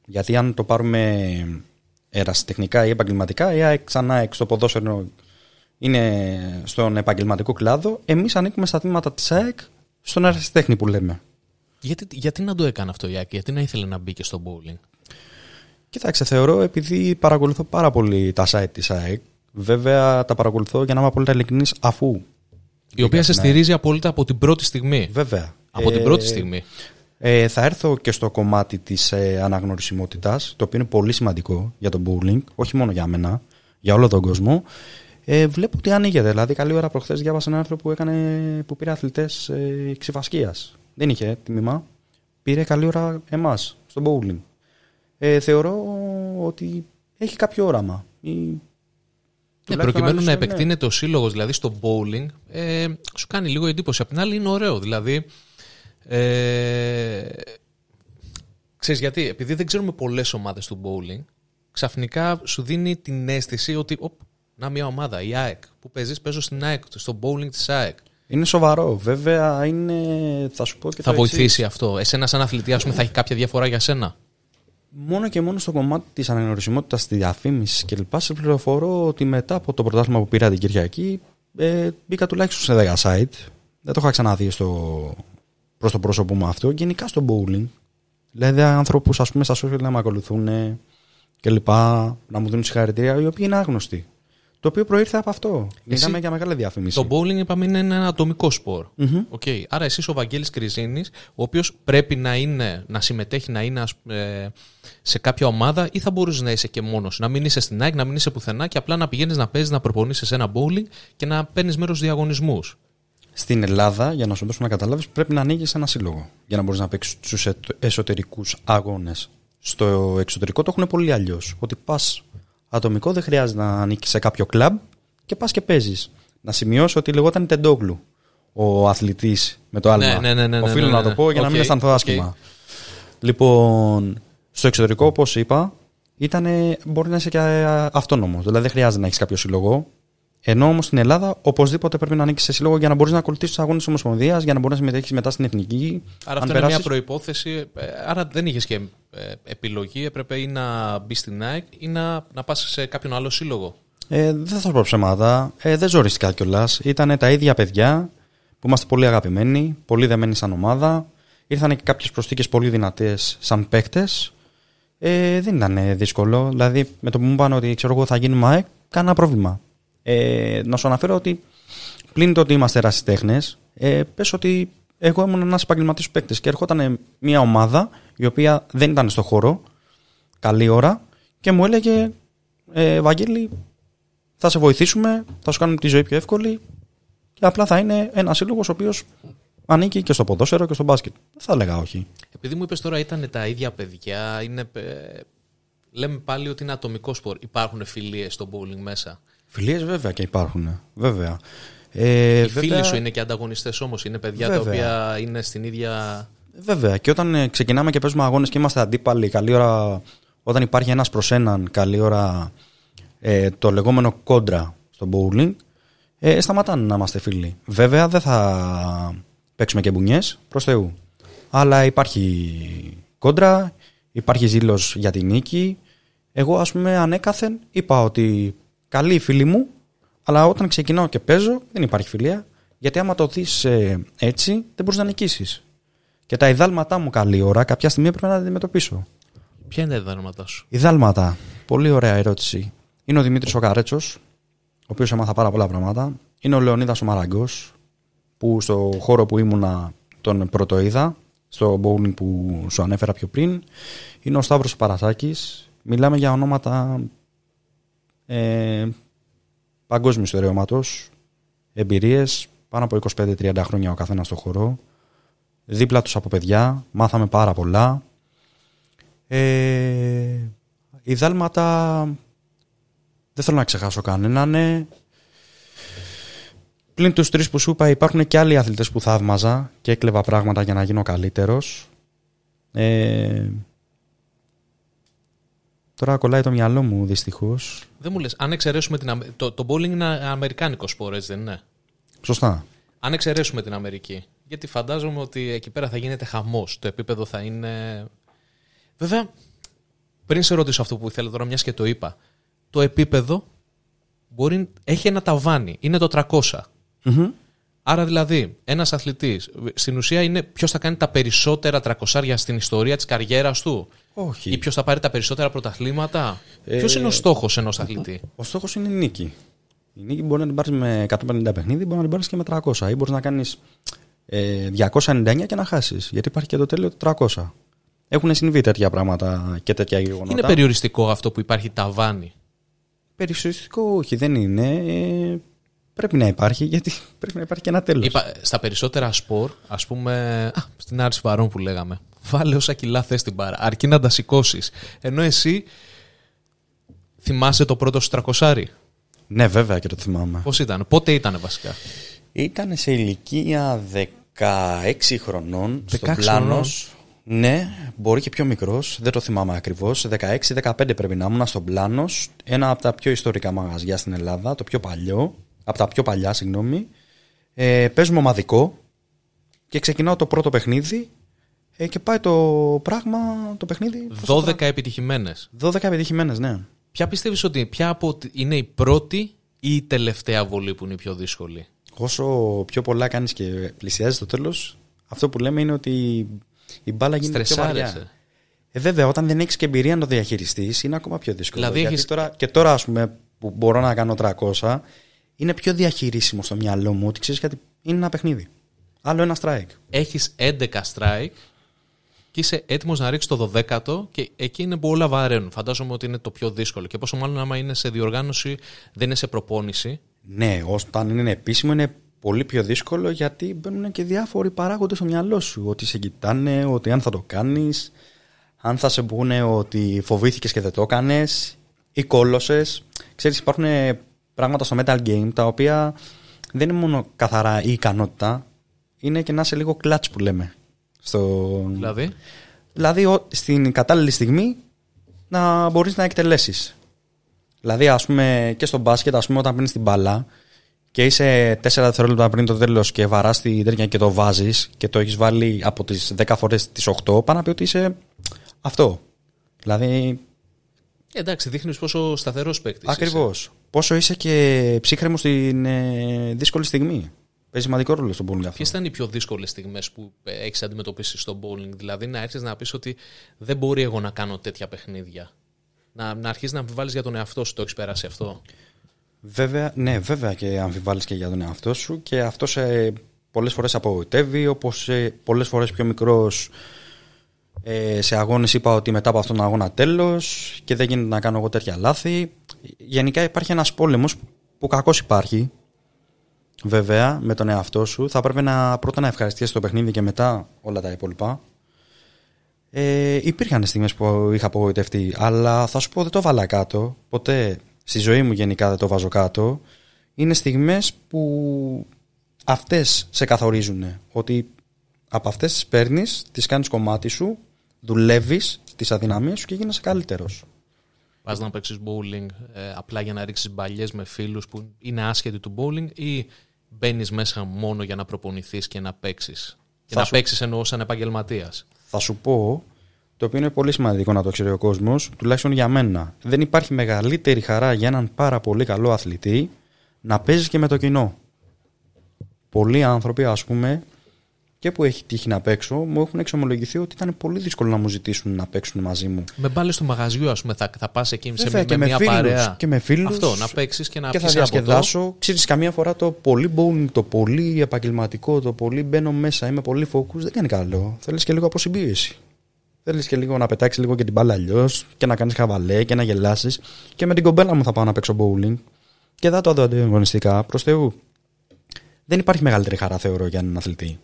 Γιατί αν το πάρουμε ερασιτεχνικά ή επαγγελματικά, η ΑΕΚ ξανά ΑΕΚ στο ποδόσφαιρο είναι στον επαγγελματικό κλάδο. Εμείς ανήκουμε στα τμήματα της ΑΕΚ στον ερασιτέχνη που λέμε. Γιατί, γιατί να το έκανε αυτό η ΑΕΚ, γιατί να ήθελε να μπει και στο bowling; Κοίταξε, θεωρώ επειδή παρακολουθώ πάρα πολύ τα site της ΑΕΚ. Βέβαια, τα παρακολουθώ για να είμαι απόλυτα ειλικρινής αφού. Η οποία σε στην στηρίζει απόλυτα από την πρώτη στιγμή. Βέβαια. Από την Ε, πρώτη στιγμή. Ε, θα έρθω και στο κομμάτι της ε, αναγνωρισιμότητας, το οποίο είναι πολύ σημαντικό για τον bowling, όχι μόνο για μένα, για όλο τον κόσμο. Ε, βλέπω ότι ανοίγεται. Δηλαδή, καλή ώρα προχθές διάβασα ένα άρθρο που, έκανε, που πήρε αθλητές ε, ξυφασκίας. Δεν είχε τιμήμα. Πήρε καλή ώρα εμάς, στο bowling. Ε, θεωρώ ότι έχει κάποιο όραμα. Ή, Ναι, τουλάχιστον προκειμένου να άλλους, ναι. επεκτείνεται ο σύλλογος δηλαδή στο bowling, ε, σου κάνει λίγο εντύπωση. Απ' την άλλη είναι ωραίο. Δηλαδή, Ε, ξέρεις γιατί, επειδή δεν ξέρουμε πολλές ομάδες του bowling, ξαφνικά σου δίνει την αίσθηση ότι οπ, να μια ομάδα, η ΑΕΚ, που παίζεις, παίζω στην ΑΕΚ, στο bowling της ΑΕΚ. Είναι σοβαρό. Βέβαια, είναι, θα σου πω και Θα το εξής. βοηθήσει αυτό. Εσένα σαν αθλητή, ας πούμε, θα έχει κάποια διαφορά για σένα; Μόνο και μόνο στο κομμάτι της αναγνωρισιμότητας, της διαφήμισης κλπ. Σε πληροφορώ ότι μετά από το πρωτάθλημα που πήρα την Κυριακή ε, μπήκα τουλάχιστον σε 10 site. Δεν το είχα ξαναδεί στο, προς το πρόσωπό μου αυτό. Γενικά στο bowling. Δηλαδή άνθρωποι ας πούμε στα social να με ακολουθούν και λοιπά, να μου δίνουν συγχαρητήρια, οι οποίοι είναι άγνωστοι. Το οποίο προήρθε από αυτό. Μιλάμε για μεγάλη διαφήμιση. Το bowling, είπαμε, είναι ένα ατομικό σπορ. Μμμ. Οκ. Άρα εσύ ο Βαγγέλης Κριζίνης, ο οποίος πρέπει να, είναι, να συμμετέχει, να είναι ας- ε, σε κάποια ομάδα ή θα μπορούσε να είσαι και μόνος. Να μην είσαι στην ΑΕΚ, να μην είσαι πουθενά και απλά να πηγαίνεις να παίζεις, να προπονήσεις σε ένα bowling και να παίρνεις μέρος στους διαγωνισμούς. Στην Ελλάδα, για να σου δώσω να καταλάβεις, πρέπει να ανοίγεις ένα σύλλογο για να μπορείς να παίξεις τους εσωτερικούς αγώνες. Στο εξωτερικό το έχουν πολύ αλλιώς. Ότι πας ατομικό, δεν χρειάζεται να ανήκεις σε κάποιο κλαμπ και πας και παίζεις. Να σημειώσω ότι λεγόταν Τεντόγλου ο αθλητής με το άλμα. Ναι, ναι, ναι, ναι, Οφείλω ναι, ναι, να το ναι. πω για να Οκ, μην αισθανθώ οκ. άσχημα. Λοιπόν, στο εξωτερικό, όπως είπα, ήτανε, μπορεί να είσαι και αυτόνομος. Δηλαδή δεν χρειάζεται να έχεις κάποιο σύλλογο. Ενώ όμως στην Ελλάδα, οπωσδήποτε πρέπει να ανοίξει σε σύλλογο για να μπορείς να ακολουθήσεις τους αγώνες της Ομοσπονδίας, για να μπορείς να συμμετέχεις μετά στην εθνική. Άρα Αν αυτό είναι μια περάσεις- προϋπόθεση. ε, Άρα δεν είχες και ε, επιλογή. Έπρεπε ή να μπεις στην ΑΕΚ ή να, να πας σε κάποιον άλλο σύλλογο. Ε, δεν θα σου πω ψέματα. Ε, δεν ζοριστικά κιόλας. Ήταν τα ίδια παιδιά που είμαστε πολύ αγαπημένοι, πολύ δεμένοι σαν ομάδα. Ήρθαν και κάποιες προσθήκες πολύ δυνατές σαν παίκτες. Ε, δεν ήταν δύσκολο. Δηλαδή, με το που μου είπαν ότι ξέρω εγώ θα γίνουμε ΑΕΚ, κανένα πρόβλημα. Ε, να σου αναφέρω ότι πλην το ότι είμαστε ερασιτέχνες, ε, πες ότι εγώ ήμουν ένας επαγγελματή παίκτης και ερχόταν μια ομάδα η οποία δεν ήταν στο χώρο, καλή ώρα, και μου έλεγε ε, Βαγγέλη, θα σε βοηθήσουμε, θα σου κάνουμε τη ζωή πιο εύκολη και απλά θα είναι ένας σύλλογος ο οποίος ανήκει και στο ποδόσφαιρο και στο μπάσκετ. Δεν θα έλεγα όχι. Επειδή μου είπες τώρα ήταν τα ίδια παιδιά, είναι, ε, λέμε πάλι ότι είναι ατομικό σπορ. Υπάρχουν φιλίες στο bowling μέσα. Φιλίες βέβαια και υπάρχουν. Βέβαια. Ε, Οι βέβαια, φίλοι σου είναι και ανταγωνιστές όμως, είναι παιδιά τα Βέβαια. οποία είναι στην ίδια... Βέβαια. Και όταν ε, ξεκινάμε και παίζουμε αγώνες και είμαστε αντίπαλοι, καλή ώρα, όταν υπάρχει ένας προς έναν, καλή ώρα ε, το λεγόμενο κόντρα στο bowling, ε, σταματάνε να είμαστε φίλοι. Βέβαια δεν θα παίξουμε και μπουνιές προς Θεού. Αλλά υπάρχει κόντρα, υπάρχει ζήλος για την νίκη. Εγώ, ας πούμε, ανέκαθεν είπα ότι καλή φίλη μου, αλλά όταν ξεκινάω και παίζω δεν υπάρχει φιλία. Γιατί άμα το δεις έτσι, δεν μπορείς να νικήσεις. Και τα ιδάλματά μου καλή ώρα κάποια στιγμή πρέπει να τα αντιμετωπίσω. Ποια είναι τα διδάγματά σου; Ιδάλματα. Πολύ ωραία ερώτηση. Είναι ο Δημήτρης ο Καρέτσο, ο οποίος έμαθα πάρα πολλά πράγματα. Είναι ο Λεωνίδας ο Μαραγκός, που στο χώρο που ήμουνα τον πρωτοείδα, στο bowling που σου ανέφερα πιο πριν. Είναι ο Σταύρος Παρασάκης. Μιλάμε για ονόματα ε, παγκόσμιου στερεώματος, εμπειρίες, πάνω από 25-30 χρόνια ο καθένας στο χώρο. Δίπλα τους από παιδιά, μάθαμε πάρα πολλά. Ε, οι δάλματα δεν θέλω να ξεχάσω κανέναν. Ναι. Πλην τους τρεις που σου είπα υπάρχουν και άλλοι αθλητές που θαύμαζα και έκλεβα πράγματα για να γίνω καλύτερος. Ε, τώρα κολλάει το μυαλό μου δυστυχώς. Δεν μου λες, αν εξαιρέσουμε την... Αμε- Το, το bowling είναι αμερικάνικο σπορ, έτσι δεν είναι; Σωστά. Αν εξαιρέσουμε την Αμερική. Γιατί φαντάζομαι ότι εκεί πέρα θα γίνεται χαμός. Το επίπεδο θα είναι. Βέβαια, πριν σε ρωτήσω αυτό που ήθελα τώρα, μιας και το είπα. Το επίπεδο μπορεί, έχει ένα ταβάνι. Είναι το 300. Μμμ. Άρα δηλαδή, ένας αθλητής στην ουσία είναι ποιος θα κάνει τα περισσότερα 300 στην ιστορία της καριέρας του; Όχι. Ή ποιος θα πάρει τα περισσότερα πρωταθλήματα; Ε, Ποιος είναι ο στόχος ενός αθλητή; Ο στόχος είναι η νίκη. Η νίκη μπορεί να την πάρεις με 150 παιχνίδι, μπορεί να την πάρεις και με 300. Ή μπορείς να κάνεις ε, 299 και να χάσεις. Γιατί υπάρχει και το τέλειο το 300. Έχουν συμβεί τέτοια πράγματα και τέτοια γεγονότα. Είναι περιοριστικό αυτό που υπάρχει ταβάνι; Περιοριστικό όχι, δεν είναι. Ε, πρέπει να υπάρχει, γιατί πρέπει να υπάρχει και ένα τέλος. Είπα, στα περισσότερα σπορ, ας πούμε, α, στην άρση βαρών που λέγαμε, βάλε όσα κιλά θες στην μπάρα, αρκεί να τα σηκώσεις. Ενώ εσύ θυμάσαι το πρώτο σου τρακοσάρι. Ναι, βέβαια και το θυμάμαι. Πώς ήταν, πότε ήταν βασικά; Ήταν σε ηλικία 16 χρονών, στο 16 πλάνο. χρονών. Ναι, μπορεί και πιο μικρός, δεν το θυμάμαι ακριβώς. 16-15 πρέπει να ήμουν στον πλάνο. Ένα από τα πιο ιστορικά μαγαζιά στην Ελλάδα, το πιο παλιό, από τα πιο παλιά, συγγνώμη. Ε, παίζουμε ομαδικό και ξεκινάω το πρώτο παιχνίδι ε, και πάει το πράγμα, το παιχνίδι. πώς το 12 επιτυχημένες. πράγμα. 12 επιτυχημένες, ναι. Ποια πιστεύεις ότι ποια από, τη- είναι η πρώτη ή η τελευταία βολή που είναι η πιο δύσκολη; Όσο πιο πολλά κάνεις και πλησιάζεις το τέλος, αυτό που λέμε είναι ότι η μπάλα γίνεται πιο βαριά. Στρεσάρεσαι. Ε, βέβαια, όταν δεν έχεις και εμπειρία να το διαχειριστείς, είναι ακόμα πιο δύσκολο. Δηλαδή, Γιατί έχεις- τώρα, και τώρα, ας πούμε, που μπορώ να κάνω 300, είναι πιο διαχειρίσιμο στο μυαλό μου ότι ξέρεις κάτι, είναι ένα παιχνίδι. Άλλο ένα strike. Έχεις 11 strike και είσαι έτοιμος να ρίξεις το 12ο και εκεί είναι που όλα βαραίνουν. Φαντάζομαι ότι είναι το πιο δύσκολο. Και πόσο μάλλον άμα είναι σε διοργάνωση, δεν είναι σε προπόνηση. Ναι, όταν είναι επίσημο είναι πολύ πιο δύσκολο γιατί μπαίνουν και διάφοροι παράγοντες στο μυαλό σου. Ότι σε κοιτάνε, ότι αν θα το κάνεις, αν θα σε πούνε ότι φοβήθηκες και δεν το έκανες ή κόλωσες. Ξέρεις, υπάρχουν πράγματα στο Metal Game τα οποία δεν είναι μόνο καθαρά η ικανότητα, είναι και να είσαι λίγο κλατς που λέμε. Στο... Δηλαδή, Δηλαδή, ο- στην κατάλληλη στιγμή να μπορείς να εκτελέσεις. Δηλαδή, ας πούμε, και στο μπάσκετ, ας πούμε, όταν παίρνεις την μπάλα και είσαι 4 δευτερόλεπτα πριν το τέλος και βαράς την τέρια και το βάζεις και το έχεις βάλει από τις 10 φορές τι 8, πάνω να πει ότι είσαι αυτό. Δηλαδή, εντάξει, δείχνεις πόσο σταθερός παίκτης. ακριβώς. Πόσο είσαι και ψύχρεμος στην ε, δύσκολη στιγμή; Παίζει σημαντικό ρόλο στον bowling αυτό. Ποιες ήταν οι πιο δύσκολες στιγμές που έχεις αντιμετωπίσει στο bowling, Δηλαδή να έρθει να πεις ότι δεν μπορεί εγώ να κάνω τέτοια παιχνίδια. Να, να αρχίσεις να αμφιβάλλεις για τον εαυτό σου, το έχεις περάσει αυτό; Βέβαια, ναι, βέβαια και αμφιβάλλεις και για τον εαυτό σου και αυτό σε πολλές φορές απογοητεύει, όπως σε πολλές φορές πιο μικρός ε, σε αγώνες είπα ότι μετά από αυτόν τον αγώνα τέλος και δεν γίνεται να κάνω εγώ τέτοια λάθη. Γενικά υπάρχει ένας πόλεμος που κακώς υπάρχει, βέβαια, με τον εαυτό σου. Θα πρέπει να πρώτα να ευχαριστήσεις το παιχνίδι και μετά όλα τα υπόλοιπα. Ε, υπήρχαν στιγμές που είχα απογοητευτεί, αλλά θα σου πω δεν το βάλα κάτω. Ποτέ στη ζωή μου γενικά δεν το βάζω κάτω. Είναι στιγμές που αυτές σε καθορίζουν. Ότι από αυτές τις παίρνεις, τις κάνεις κομμάτι σου, δουλεύεις τις αδυναμίες σου και γίνεσαι καλύτερος. Πας να παίξεις bowling ε, απλά για να ρίξεις μπαλιές με φίλους που είναι άσχετοι του bowling ή μπαίνεις μέσα μόνο για να προπονηθείς και να παίξεις; Και Θα να σου- παίξεις εννοώ σαν επαγγελματίας. Θα σου πω, το οποίο είναι πολύ σημαντικό να το ξέρει ο κόσμος, τουλάχιστον για μένα. Δεν υπάρχει μεγαλύτερη χαρά για έναν πάρα πολύ καλό αθλητή να παίζεις και με το κοινό. Πολλοί άνθρωποι, ας πούμε, και που έχει τύχει να παίξω, μου έχουν εξομολογηθεί ότι ήταν πολύ δύσκολο να μου ζητήσουν να παίξουν μαζί μου. Με μπάλες του μαγαζιού, ας πούμε, θα, θα πας εκεί σε, Βέβαια, με, και με με μια φίλους, παρέα. και με φίλους. Αυτό, να παίξεις και να και θα πιεις ένα ποτό. διασκεδάσω. Ξέρεις, καμία φορά το πολύ bowling, το πολύ επαγγελματικό, το πολύ μπαίνω μέσα, είμαι πολύ focus, δεν κάνει καλό. Θέλεις και λίγο αποσυμπίεση. Θέλεις και λίγο να πετάξεις λίγο και την μπάλα αλλιώς και να κάνεις χαβαλέ και να γελάσεις. Και με την κομπέλα μου θα πάω να παίξω bowling. Και θα το δω ανταγωνιστικά προς Θεού. Δεν υπάρχει μεγαλύτερη χαρά, θεωρώ, για έναν αθλητή.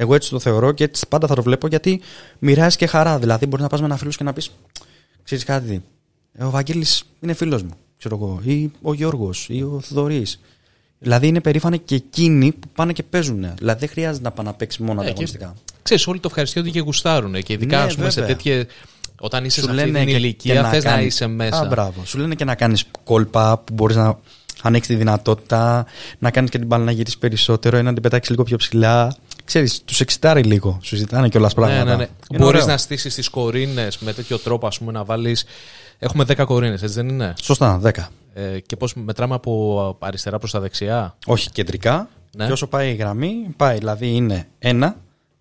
Εγώ έτσι το θεωρώ και έτσι πάντα θα το βλέπω γιατί μοιράζει και χαρά. Δηλαδή, μπορεί να πας με ένα φίλο και να πεις: Ξέρεις κάτι, ε, ο Βαγγέλης είναι φίλος μου, ξέρω εγώ, ή ο Γιώργος, ή ο Θοδωρής. Δηλαδή, είναι περήφανοι και εκείνοι που πάνε και παίζουν. Δηλαδή, δεν χρειάζεται να πάνε να παίξει μόνο Ε, και- ανταγωνιστικά. Ξέρεις, όλοι το ευχαριστούνται και γουστάρουν. Και ειδικά Ναι, ας πούμε, σε βέβαια. τέτοιε. Όταν είσαι Σου σε αυτή λένε την και- ηλικία, και θες να κάνεις- είσαι μέσα. Α, μπράβο. Σου λένε και να κάνεις κόλπα που μπορείς να ανοίξεις τη δυνατότητα, να κάνεις και την μπάλα να γυρίσεις περισσότερο ή να την πετάξεις λίγο πιο ψηλά. Ξέρεις, τους εξητάρει λίγο. Σου ζητάνε κιόλας πράγματα. Ναι, ναι, ναι. Είναι Μπορείς ωραίο. να στήσεις τις κορίνες με τέτοιο τρόπο, ας πούμε, να βάλει. Έχουμε 10 κορίνες, έτσι δεν είναι; Σωστά, 10. Ε, και πώς μετράμε από αριστερά προς τα δεξιά; Όχι κεντρικά. Ναι. Και όσο πάει η γραμμή, πάει. Δηλαδή είναι 1,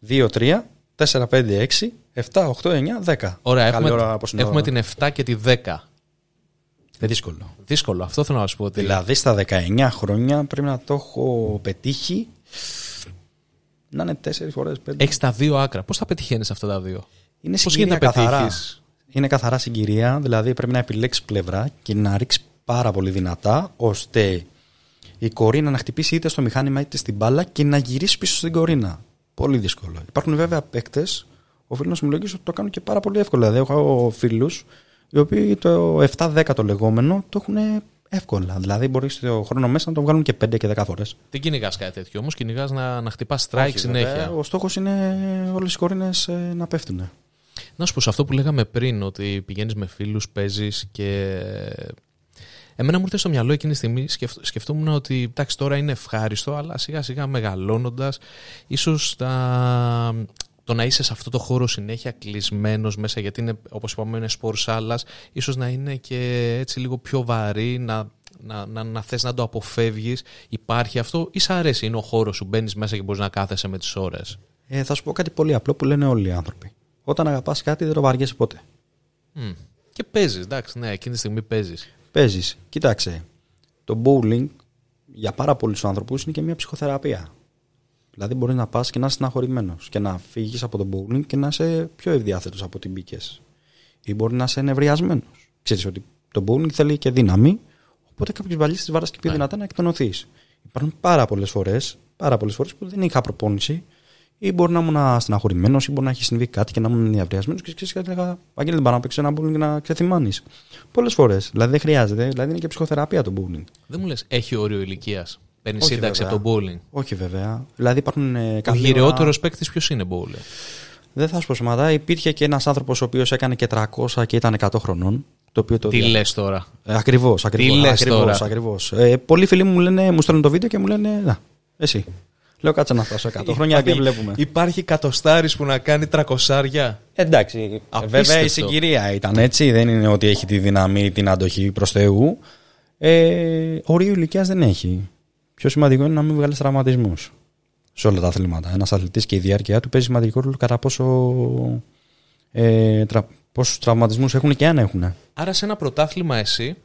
2, 3, 4, 5, 6, 7, 8, 9, 10. Ωραία, Καλή έχουμε, ώρα, πώς είναι έχουμε τώρα. την 7 και τη 10. Είναι δύσκολο. Δύσκολο, αυτό θέλω να σου πω. Ότι Δηλαδή στα 19 χρόνια πρέπει να το έχω πετύχει να είναι 4 φορές 5. έχεις τα δύο άκρα. Πώς θα πετυχαίνεις αυτά τα δύο; Είναι Πώς συγκυρία γίνεται να καθαρά. πετύχεις; Είναι καθαρά συγκυρία, δηλαδή πρέπει να επιλέξεις πλευρά και να ρίξεις πάρα πολύ δυνατά, ώστε η κορίνα να χτυπήσει είτε στο μηχάνημα είτε στην μπάλα και να γυρίσει πίσω στην κορίνα. Πολύ δύσκολο. Υπάρχουν βέβαια παίκτες, ο φίλο μου λέγει ότι το κάνουν και πάρα πολύ εύκολα. Δηλαδή, έχω φίλους οι οποίοι το 7-10 το λεγόμενο το έχουν Εύκολα. Δηλαδή μπορείς στο χρόνο μέσα να το βγάλουν και 5 και 10 φορές. Δεν κυνηγάς κάτι τέτοιο όμως. Κυνηγάς να, να χτυπάς strike συνέχεια. ο στόχος είναι όλες οι κόρυνε να πέφτουν. Να σου πω σε αυτό που λέγαμε πριν, ότι πηγαίνεις με φίλους, παίζεις και. Εμένα μου ήρθε στο μυαλό εκείνη τη στιγμή, σκεφτόμουν ότι εντάξει τώρα είναι ευχάριστο, αλλά σιγά σιγά μεγαλώνοντας, ίσως τα, το να είσαι σε αυτό το χώρο συνέχεια κλεισμένος μέσα, γιατί είναι, όπως είπαμε, είναι σπορ άλλα, ίσως να είναι και έτσι λίγο πιο βαρύ, να, να, να, να θες να το αποφεύγεις. Υπάρχει αυτό, ή σ' αρέσει, είναι ο χώρος σου, μπαίνεις μέσα και μπορείς να κάθεσαι με τις ώρες; Ε, θα σου πω κάτι πολύ απλό που λένε όλοι οι άνθρωποι. Όταν αγαπάς κάτι, δεν το βαριέσαι ποτέ. Mm. Και παίζεις, εντάξει, ναι, εκείνη τη στιγμή παίζεις. Παίζεις. Κοίταξε. Το bowling για πάρα πολλούς άνθρωπου είναι και μια ψυχοθεραπεία. Δηλαδή μπορεί να πας και να είσαι στεναχωρημένος και να φύγεις από το bowling και να είσαι πιο ευδιάθετος από ό,τι μπήκες. Ή μπορεί να είσαι νευριασμένο. Ξέρεις ότι το bowling θέλει και δύναμη, οπότε κάποιο βαλίσει της βάρας και πιο ναι. δυνατά να εκτονωθείς. Υπάρχουν πάρα πολλές φορές πάρα πολλές φορές που δεν είχα προπόνηση ή μπορεί να ήμουν στεναχωρημένος ή μπορεί να έχει συμβεί κάτι και να ήμουν νευριασμένο και ξέρεις κάτι. Λέγα, Αγγέλη, δεν πάω να παίξω ένα bowling και να ξεθυμάνεις. Πολλές φορές. Δηλαδή δεν χρειάζεται. Δηλαδή είναι και ψυχοθεραπεία το bowling. Δεν μου λες, έχει όριο ηλικίας. Παίρνει σύνταξη από το bowling. Όχι βέβαια. Δηλαδή υπάρχουν. Ε, ο γυρεότερος παίκτης ποιος είναι bowling. Δεν θα σου πω σημαντά. Υπήρχε και ένας άνθρωπος ο οποίος έκανε και 300 και ήταν 100 χρονών. Το οποίο το Τι λες τώρα; Ε, ακριβώς, ακριβώς. Ακριβώς, Ε, πολλοί φίλοι μου λένε, μου στέλνουν το βίντεο και μου λένε Να, εσύ. Λέω κάτσε να φτάσω 100 χρόνια και βλέπουμε. Υπάρχει κατοστάρι που να κάνει τρακοσάρια; Εντάξει. Απίστευτο. Βέβαια η συγκυρία ήταν έτσι. Δεν είναι ότι έχει τη δύναμη την αντοχή προς Θεού. Ε, όριο ηλικίας δεν έχει. Πιο σημαντικό είναι να μην βγάλεις τραυματισμούς σε όλα τα αθλήματα. Ένας αθλητής και η διάρκεια του παίζει σημαντικό ρόλο κατά πόσο. Ε, τρα, πόσους τραυματισμούς έχουν και αν έχουν. Άρα σε ένα πρωτάθλημα εσύ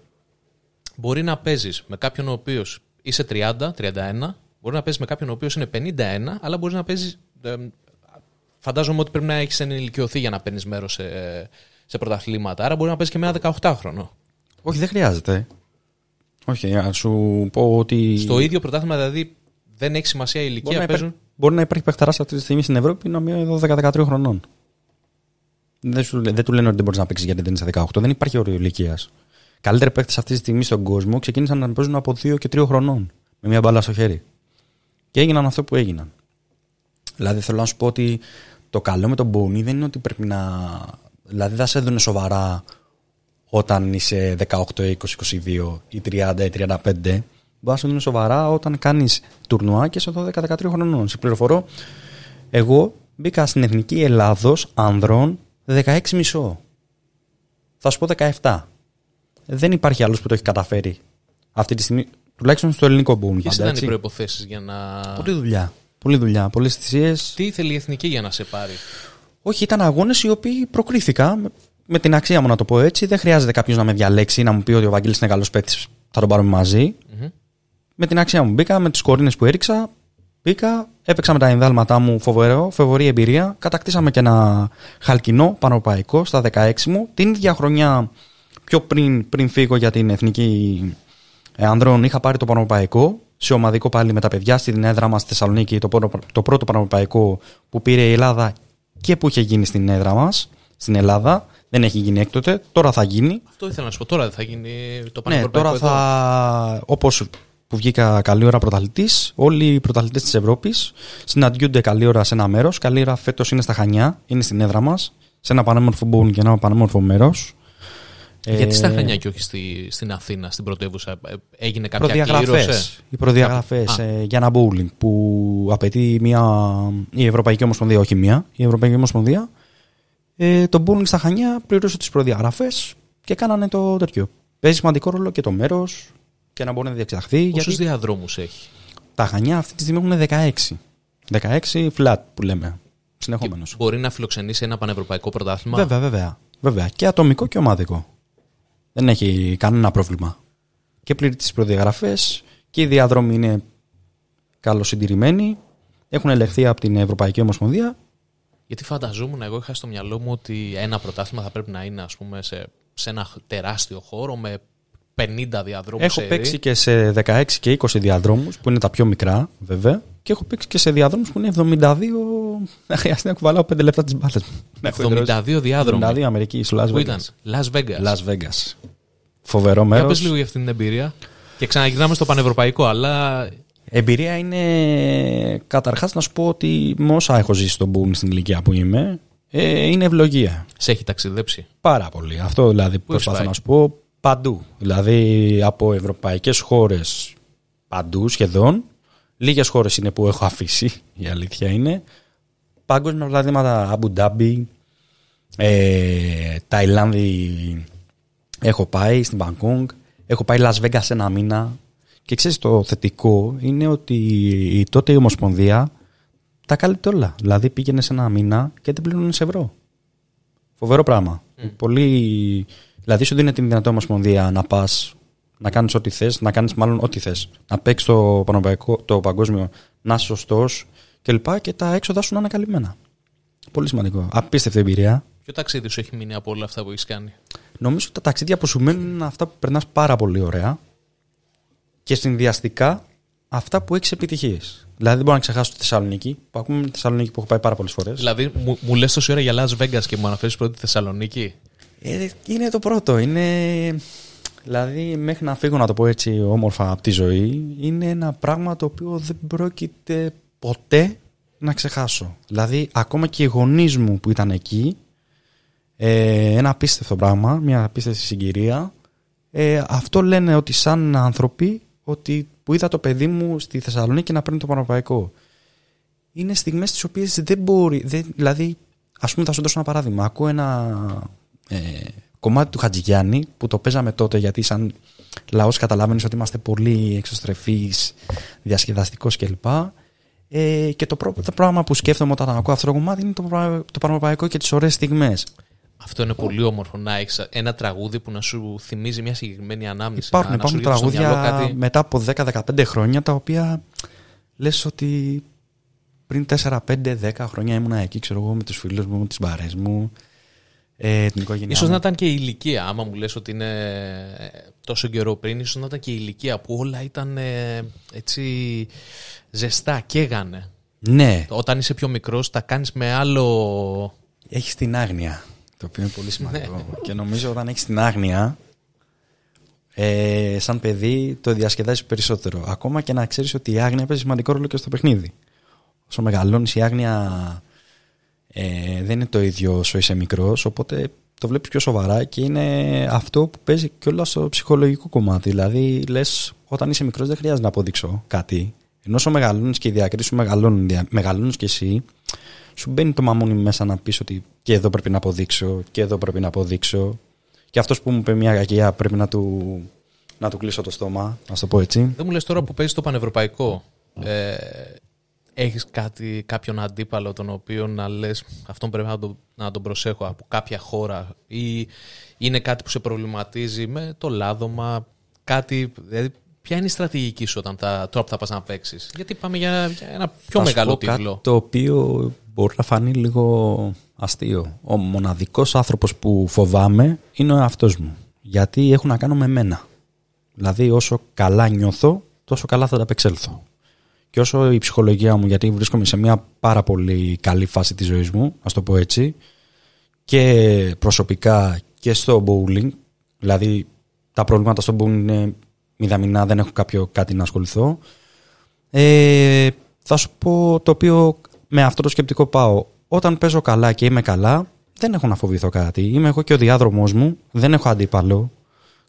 μπορεί να παίζεις με κάποιον ο οποίος είσαι 30, 31 Μπορεί να παίζεις με κάποιον ο οποίος είναι 51, αλλά μπορείς να παίζεις. Ε, φαντάζομαι ότι πρέπει να έχεις ενηλικιωθεί για να παίρνεις μέρος σε, σε πρωταθλήματα. Άρα μπορεί να παίζεις και με ένα 18χρονο. Όχι, δεν χρειάζεται. Όχι, να σου πω ότι. Στο ίδιο πρωτάθλημα δηλαδή δεν έχει σημασία η ηλικία. Μπορεί, παίζουν... να, μπορεί να υπάρχει παιχταράς αυτή τη στιγμή στην Ευρώπη να είναι 12-13 χρονών. Δεν, σου, δεν του λένε ότι δεν μπορείς να παίξεις γιατί δεν είσαι 18. Δεν υπάρχει όριο ηλικίας. Καλύτεροι παίχτε αυτή τη στιγμή στον κόσμο ξεκίνησαν να παίζουν από 2 και 3 χρονών. Με μια μπάλα στο χέρι. Και έγιναν αυτό που έγιναν. Δηλαδή θέλω να σου πω ότι το καλό με τον Μπούνι δεν είναι ότι πρέπει να. Δηλαδή δεν σε έδωνε σοβαρά όταν είσαι 18, 20, 22 ή 30 ή 35. Μπορεί να σε δουν σοβαρά όταν κάνεις τουρνουά και σε 12-13 χρονών. Σε πληροφορώ, εγώ μπήκα στην Εθνική Ελλάδος ανδρών 16,5. Θα σου πω 17. Δεν υπάρχει άλλος που το έχει καταφέρει αυτή τη στιγμή. Τουλάχιστον στο ελληνικό boom. Ποιες ήταν οι προποθέσει για να. Πολλή δουλειά. Πολλή δουλειά. Πολλές θυσίες. Τι ήθελε η εθνική για να σε πάρει; Όχι, ήταν αγώνες οι οποίοι προκρίθηκα. Με την αξία μου να το πω έτσι. Δεν χρειάζεται κάποιος να με διαλέξει ή να μου πει ότι ο Βαγγέλης είναι καλός παίκτης. Θα τον πάρουμε μαζί. Mm-hmm. Με την αξία μου μπήκα, με τις κορίνες που έριξα. Μπήκα, έπαιξα με τα ενδάλματά μου φοβερό, φοβερή εμπειρία. Κατακτήσαμε και ένα χαλκινό πανοπαϊκό στα 16 μου. Την ίδια χρονιά, πιο πριν, πριν φύγω για την εθνική ε, ανδρών είχα πάρει το Πανοπαϊκό σε ομαδικό πάλι με τα παιδιά στην έδρα μας στη Θεσσαλονίκη. Το, το πρώτο Πανοπαϊκό που πήρε η Ελλάδα και που είχε γίνει στην έδρα μας στην Ελλάδα. Δεν έχει γίνει έκτοτε. Τώρα θα γίνει. Αυτό ήθελα να σου πω. Τώρα δεν θα γίνει το Πανοπαϊκό. Ναι, τώρα θα. Όπως που βγήκα καλή ώρα πρωταθλητής, όλοι οι πρωταθλητές της Ευρώπης συναντιούνται καλή ώρα σε ένα μέρος. Καλή ώρα φέτος είναι στα Χανιά, είναι στην έδρα μας, σε ένα πανέμορφο μπούλ και ένα πανέμορφο μέρος. Γιατί στα ε, Χανιά και όχι στη, στην Αθήνα, στην πρωτεύουσα, ε, έγινε κάποια κλήρωση; Οι προδιαγραφές ε, για ένα bowling που απαιτεί μια, η Ευρωπαϊκή Ομοσπονδία, όχι μία, η Ευρωπαϊκή Ομοσπονδία. Ε, το bowling στα Χανιά πλήρωσε τις προδιαγραφές και κάνανε το τέτοιο. Παίζει σημαντικό ρόλο και το μέρος και να μπορεί να διεξαχθεί. Πόσους γιατί... διαδρόμους έχει; Τα Χανιά αυτή τη στιγμή έχουν 16. 16 flat που λέμε. Συνεχόμενος. Μπορεί να φιλοξενήσει ένα πανευρωπαϊκό πρωτάθλημα; Βέβαια, βέβαια. βέβαια. Και ατομικό και ομαδικό. Δεν έχει κανένα πρόβλημα. Και πλήρει τις προδιαγραφές και οι διαδρόμοι είναι καλοσυντηρημένοι. Έχουν ελεγχθεί από την Ευρωπαϊκή Ομοσπονδία. Γιατί φανταζόμουν, εγώ είχα στο μυαλό μου ότι ένα πρωτάθλημα θα πρέπει να είναι ας πούμε, σε, σε ένα τεράστιο χώρο με 50 διαδρόμους. Έχω παίξει και σε 16 και 20 διαδρόμους που είναι τα πιο μικρά βέβαια και έχω παίξει και σε διαδρόμους που είναι 72 να χρειάζεται να κουβαλάω 5 λεπτά τις μπάλες μου. 72 διάδρομοι. 72 Αμερική στο Las Vegas. Πού ήταν; Las Vegas. Las Vegas. φοβερό μέρος. Για πες λίγο για αυτή την εμπειρία. Και ξαναγυρνάμε στο πανευρωπαϊκό, αλλά Εμπειρία είναι καταρχάς να σου πω ότι με όσα έχω ζήσει στον Boom στην ηλικία που είμαι, ε, είναι ευλογία. σε έχει ταξιδέψει; Πάρα πολύ. Αυτό δηλαδή που έχεις προσπαθώ πάει; να σου πω παντού. Δηλαδή από ευρωπαϊκές χώρες παντού σχεδόν. Λίγες χώρες είναι που έχω αφήσει, η αλήθεια είναι. Παγκόσμια παραδείγματα, Αμπου Ντάμπι, ε, Ταϊλάνδη έχω πάει, στην Μπαγκόγκ, έχω πάει Las Vegas ένα μήνα. Και ξέρεις το θετικό είναι ότι η τότε η Ομοσπονδία τα κάλυπτε όλα. Δηλαδή πήγαινε σε ένα μήνα και δεν πλήρωνε ευρώ. Φοβερό πράγμα. Πολύ... Δηλαδή σου δίνει την δυνατότητα ομοσπονδία να πας να κάνεις ό,τι θες, να κάνεις μάλλον ό,τι θες. Να παίξεις το, πανευρωπαϊκό- το παγκόσμιο, να είσαι σωστός κλπ. Και τα έξοδα σου να είναι καλυμμένα. Πολύ σημαντικό. Απίστευτη εμπειρία. Ποιο ταξίδι σου έχει μείνει από όλα αυτά που έχεις κάνει; Νομίζω ότι τα ταξίδια που σου μένουν είναι αυτά που περνάς πάρα πολύ ωραία και συνδυαστικά αυτά που έχεις επιτυχίες. Δηλαδή δεν μπορώ να ξεχάσω τη Θεσσαλονίκη, που ακούμε τη Θεσσαλονίκη που έχω πάει πάρα πολλές φορές. Δηλαδή, μου, μου λες τόση ώρα για Las Vegas και μου αναφέρεις πρώτη Θεσσαλονίκη; Ε, είναι το πρώτο. Είναι. Δηλαδή, μέχρι να φύγω να το πω έτσι όμορφα από τη ζωή, είναι ένα πράγμα το οποίο δεν πρόκειται ποτέ να ξεχάσω. Δηλαδή, ακόμα και οι γονείς μου που ήταν εκεί, ε, ένα απίστευτο πράγμα, μια απίστευτη συγκυρία. Ε, αυτό λένε ότι σαν άνθρωποι, ότι που είδα το παιδί μου στη Θεσσαλονίκη να παίρνει το Παναπαϊκό. Είναι στιγμές τις οποίες δεν μπορεί, δεν, δηλαδή, ας πούμε θα σου δώσω ένα παράδειγμα. Ακούω ένα ε, κομμάτι του Χατζηγιάννη που το παίζαμε τότε γιατί σαν λαός καταλάβαινες ότι είμαστε πολύ εξωστρεφείς, διασκεδαστικός κλπ. Ε, και το πρώτο πράγμα που σκέφτομαι όταν ακούω αυτό το κομμάτι είναι το, πρα- το Παναπαϊκό και τις ωραίες στιγμές. Αυτό είναι πολύ όμορφο να έχεις ένα τραγούδι που να σου θυμίζει μια συγκεκριμένη ανάμνηση. Υπάρχουν, να, να σου υπάρχουν έρχεται στο τραγούδια μυαλό κάτι. μετά από 10-15 χρόνια τα οποία λες ότι πριν 4-5-10 χρόνια ήμουνα εκεί, ξέρω εγώ, με τους φίλους μου, με τις μπαρές μου, ε, την οικογένειά Ίσως μου. να ήταν και η ηλικία, άμα μου λες ότι είναι ε, τόσο καιρό πριν, ίσως να ήταν και η ηλικία που όλα ήταν ε, έτσι ζεστά, καίγανε. Ναι, Όταν είσαι πιο μικρός τα κάνεις με άλλο... έχεις την άγνοια, το οποίο είναι πολύ σημαντικό. Ναι. και νομίζω όταν έχεις την άγνοια, ε, σαν παιδί το διασκεδάζεις περισσότερο. Ακόμα και να ξέρεις ότι η άγνοια παίζει σημαντικό ρόλο και στο παιχνίδι. Όσο μεγαλώνεις η άγνοια ε, δεν είναι το ίδιο όσο είσαι μικρός, οπότε το βλέπεις πιο σοβαρά και είναι αυτό που παίζει και όλα στο ψυχολογικό κομμάτι. Δηλαδή λες όταν είσαι μικρός δεν χρειάζεται να αποδείξω κάτι. Ενώ όσο μεγαλώνεις και οι διακρίσεις σου μεγαλώνουν, δια- μεγαλώνεις και εσύ, σου μπαίνει το μαμούνι μέσα να πεις ότι και εδώ πρέπει να αποδείξω και εδώ πρέπει να αποδείξω. Και αυτός που μου είπε μια κακιά πρέπει να του, να του κλείσω το στόμα, να το πω έτσι. Δεν μου λες τώρα που παίζεις το πανευρωπαϊκό, ε, έχεις κάτι, κάποιον αντίπαλο τον οποίο να λες αυτόν πρέπει να τον, να τον προσέχω από κάποια χώρα ή είναι κάτι που σε προβληματίζει με το λάδωμα, κάτι, δηλαδή ποια είναι η στρατηγική σου όταν τα, τώρα που θα πας να παίξεις; Γιατί πάμε για, για ένα πιο Θα σου μεγάλο πω κάτι τίτλο. Το οποίο μπορεί να φανεί λίγο αστείο. Ο μοναδικός άνθρωπος που φοβάμαι είναι ο εαυτός μου. Γιατί έχουν να κάνω με μένα. Δηλαδή όσο καλά νιώθω, τόσο καλά θα τα απεξέλθω. Και όσο η ψυχολογία μου, γιατί βρίσκομαι σε μια πάρα πολύ καλή φάση της ζωής μου, ας το πω έτσι, και προσωπικά και στο bowling, δηλαδή τα προβλήματα στο bowling είναι μηδαμινά, δεν έχω κάποιο κάτι να ασχοληθώ, ε, θα σου πω το οποίο με αυτό το σκεπτικό πάω. Όταν παίζω καλά και είμαι καλά, δεν έχω να φοβηθώ κάτι. Είμαι εγώ και ο διάδρομός μου, δεν έχω αντίπαλο.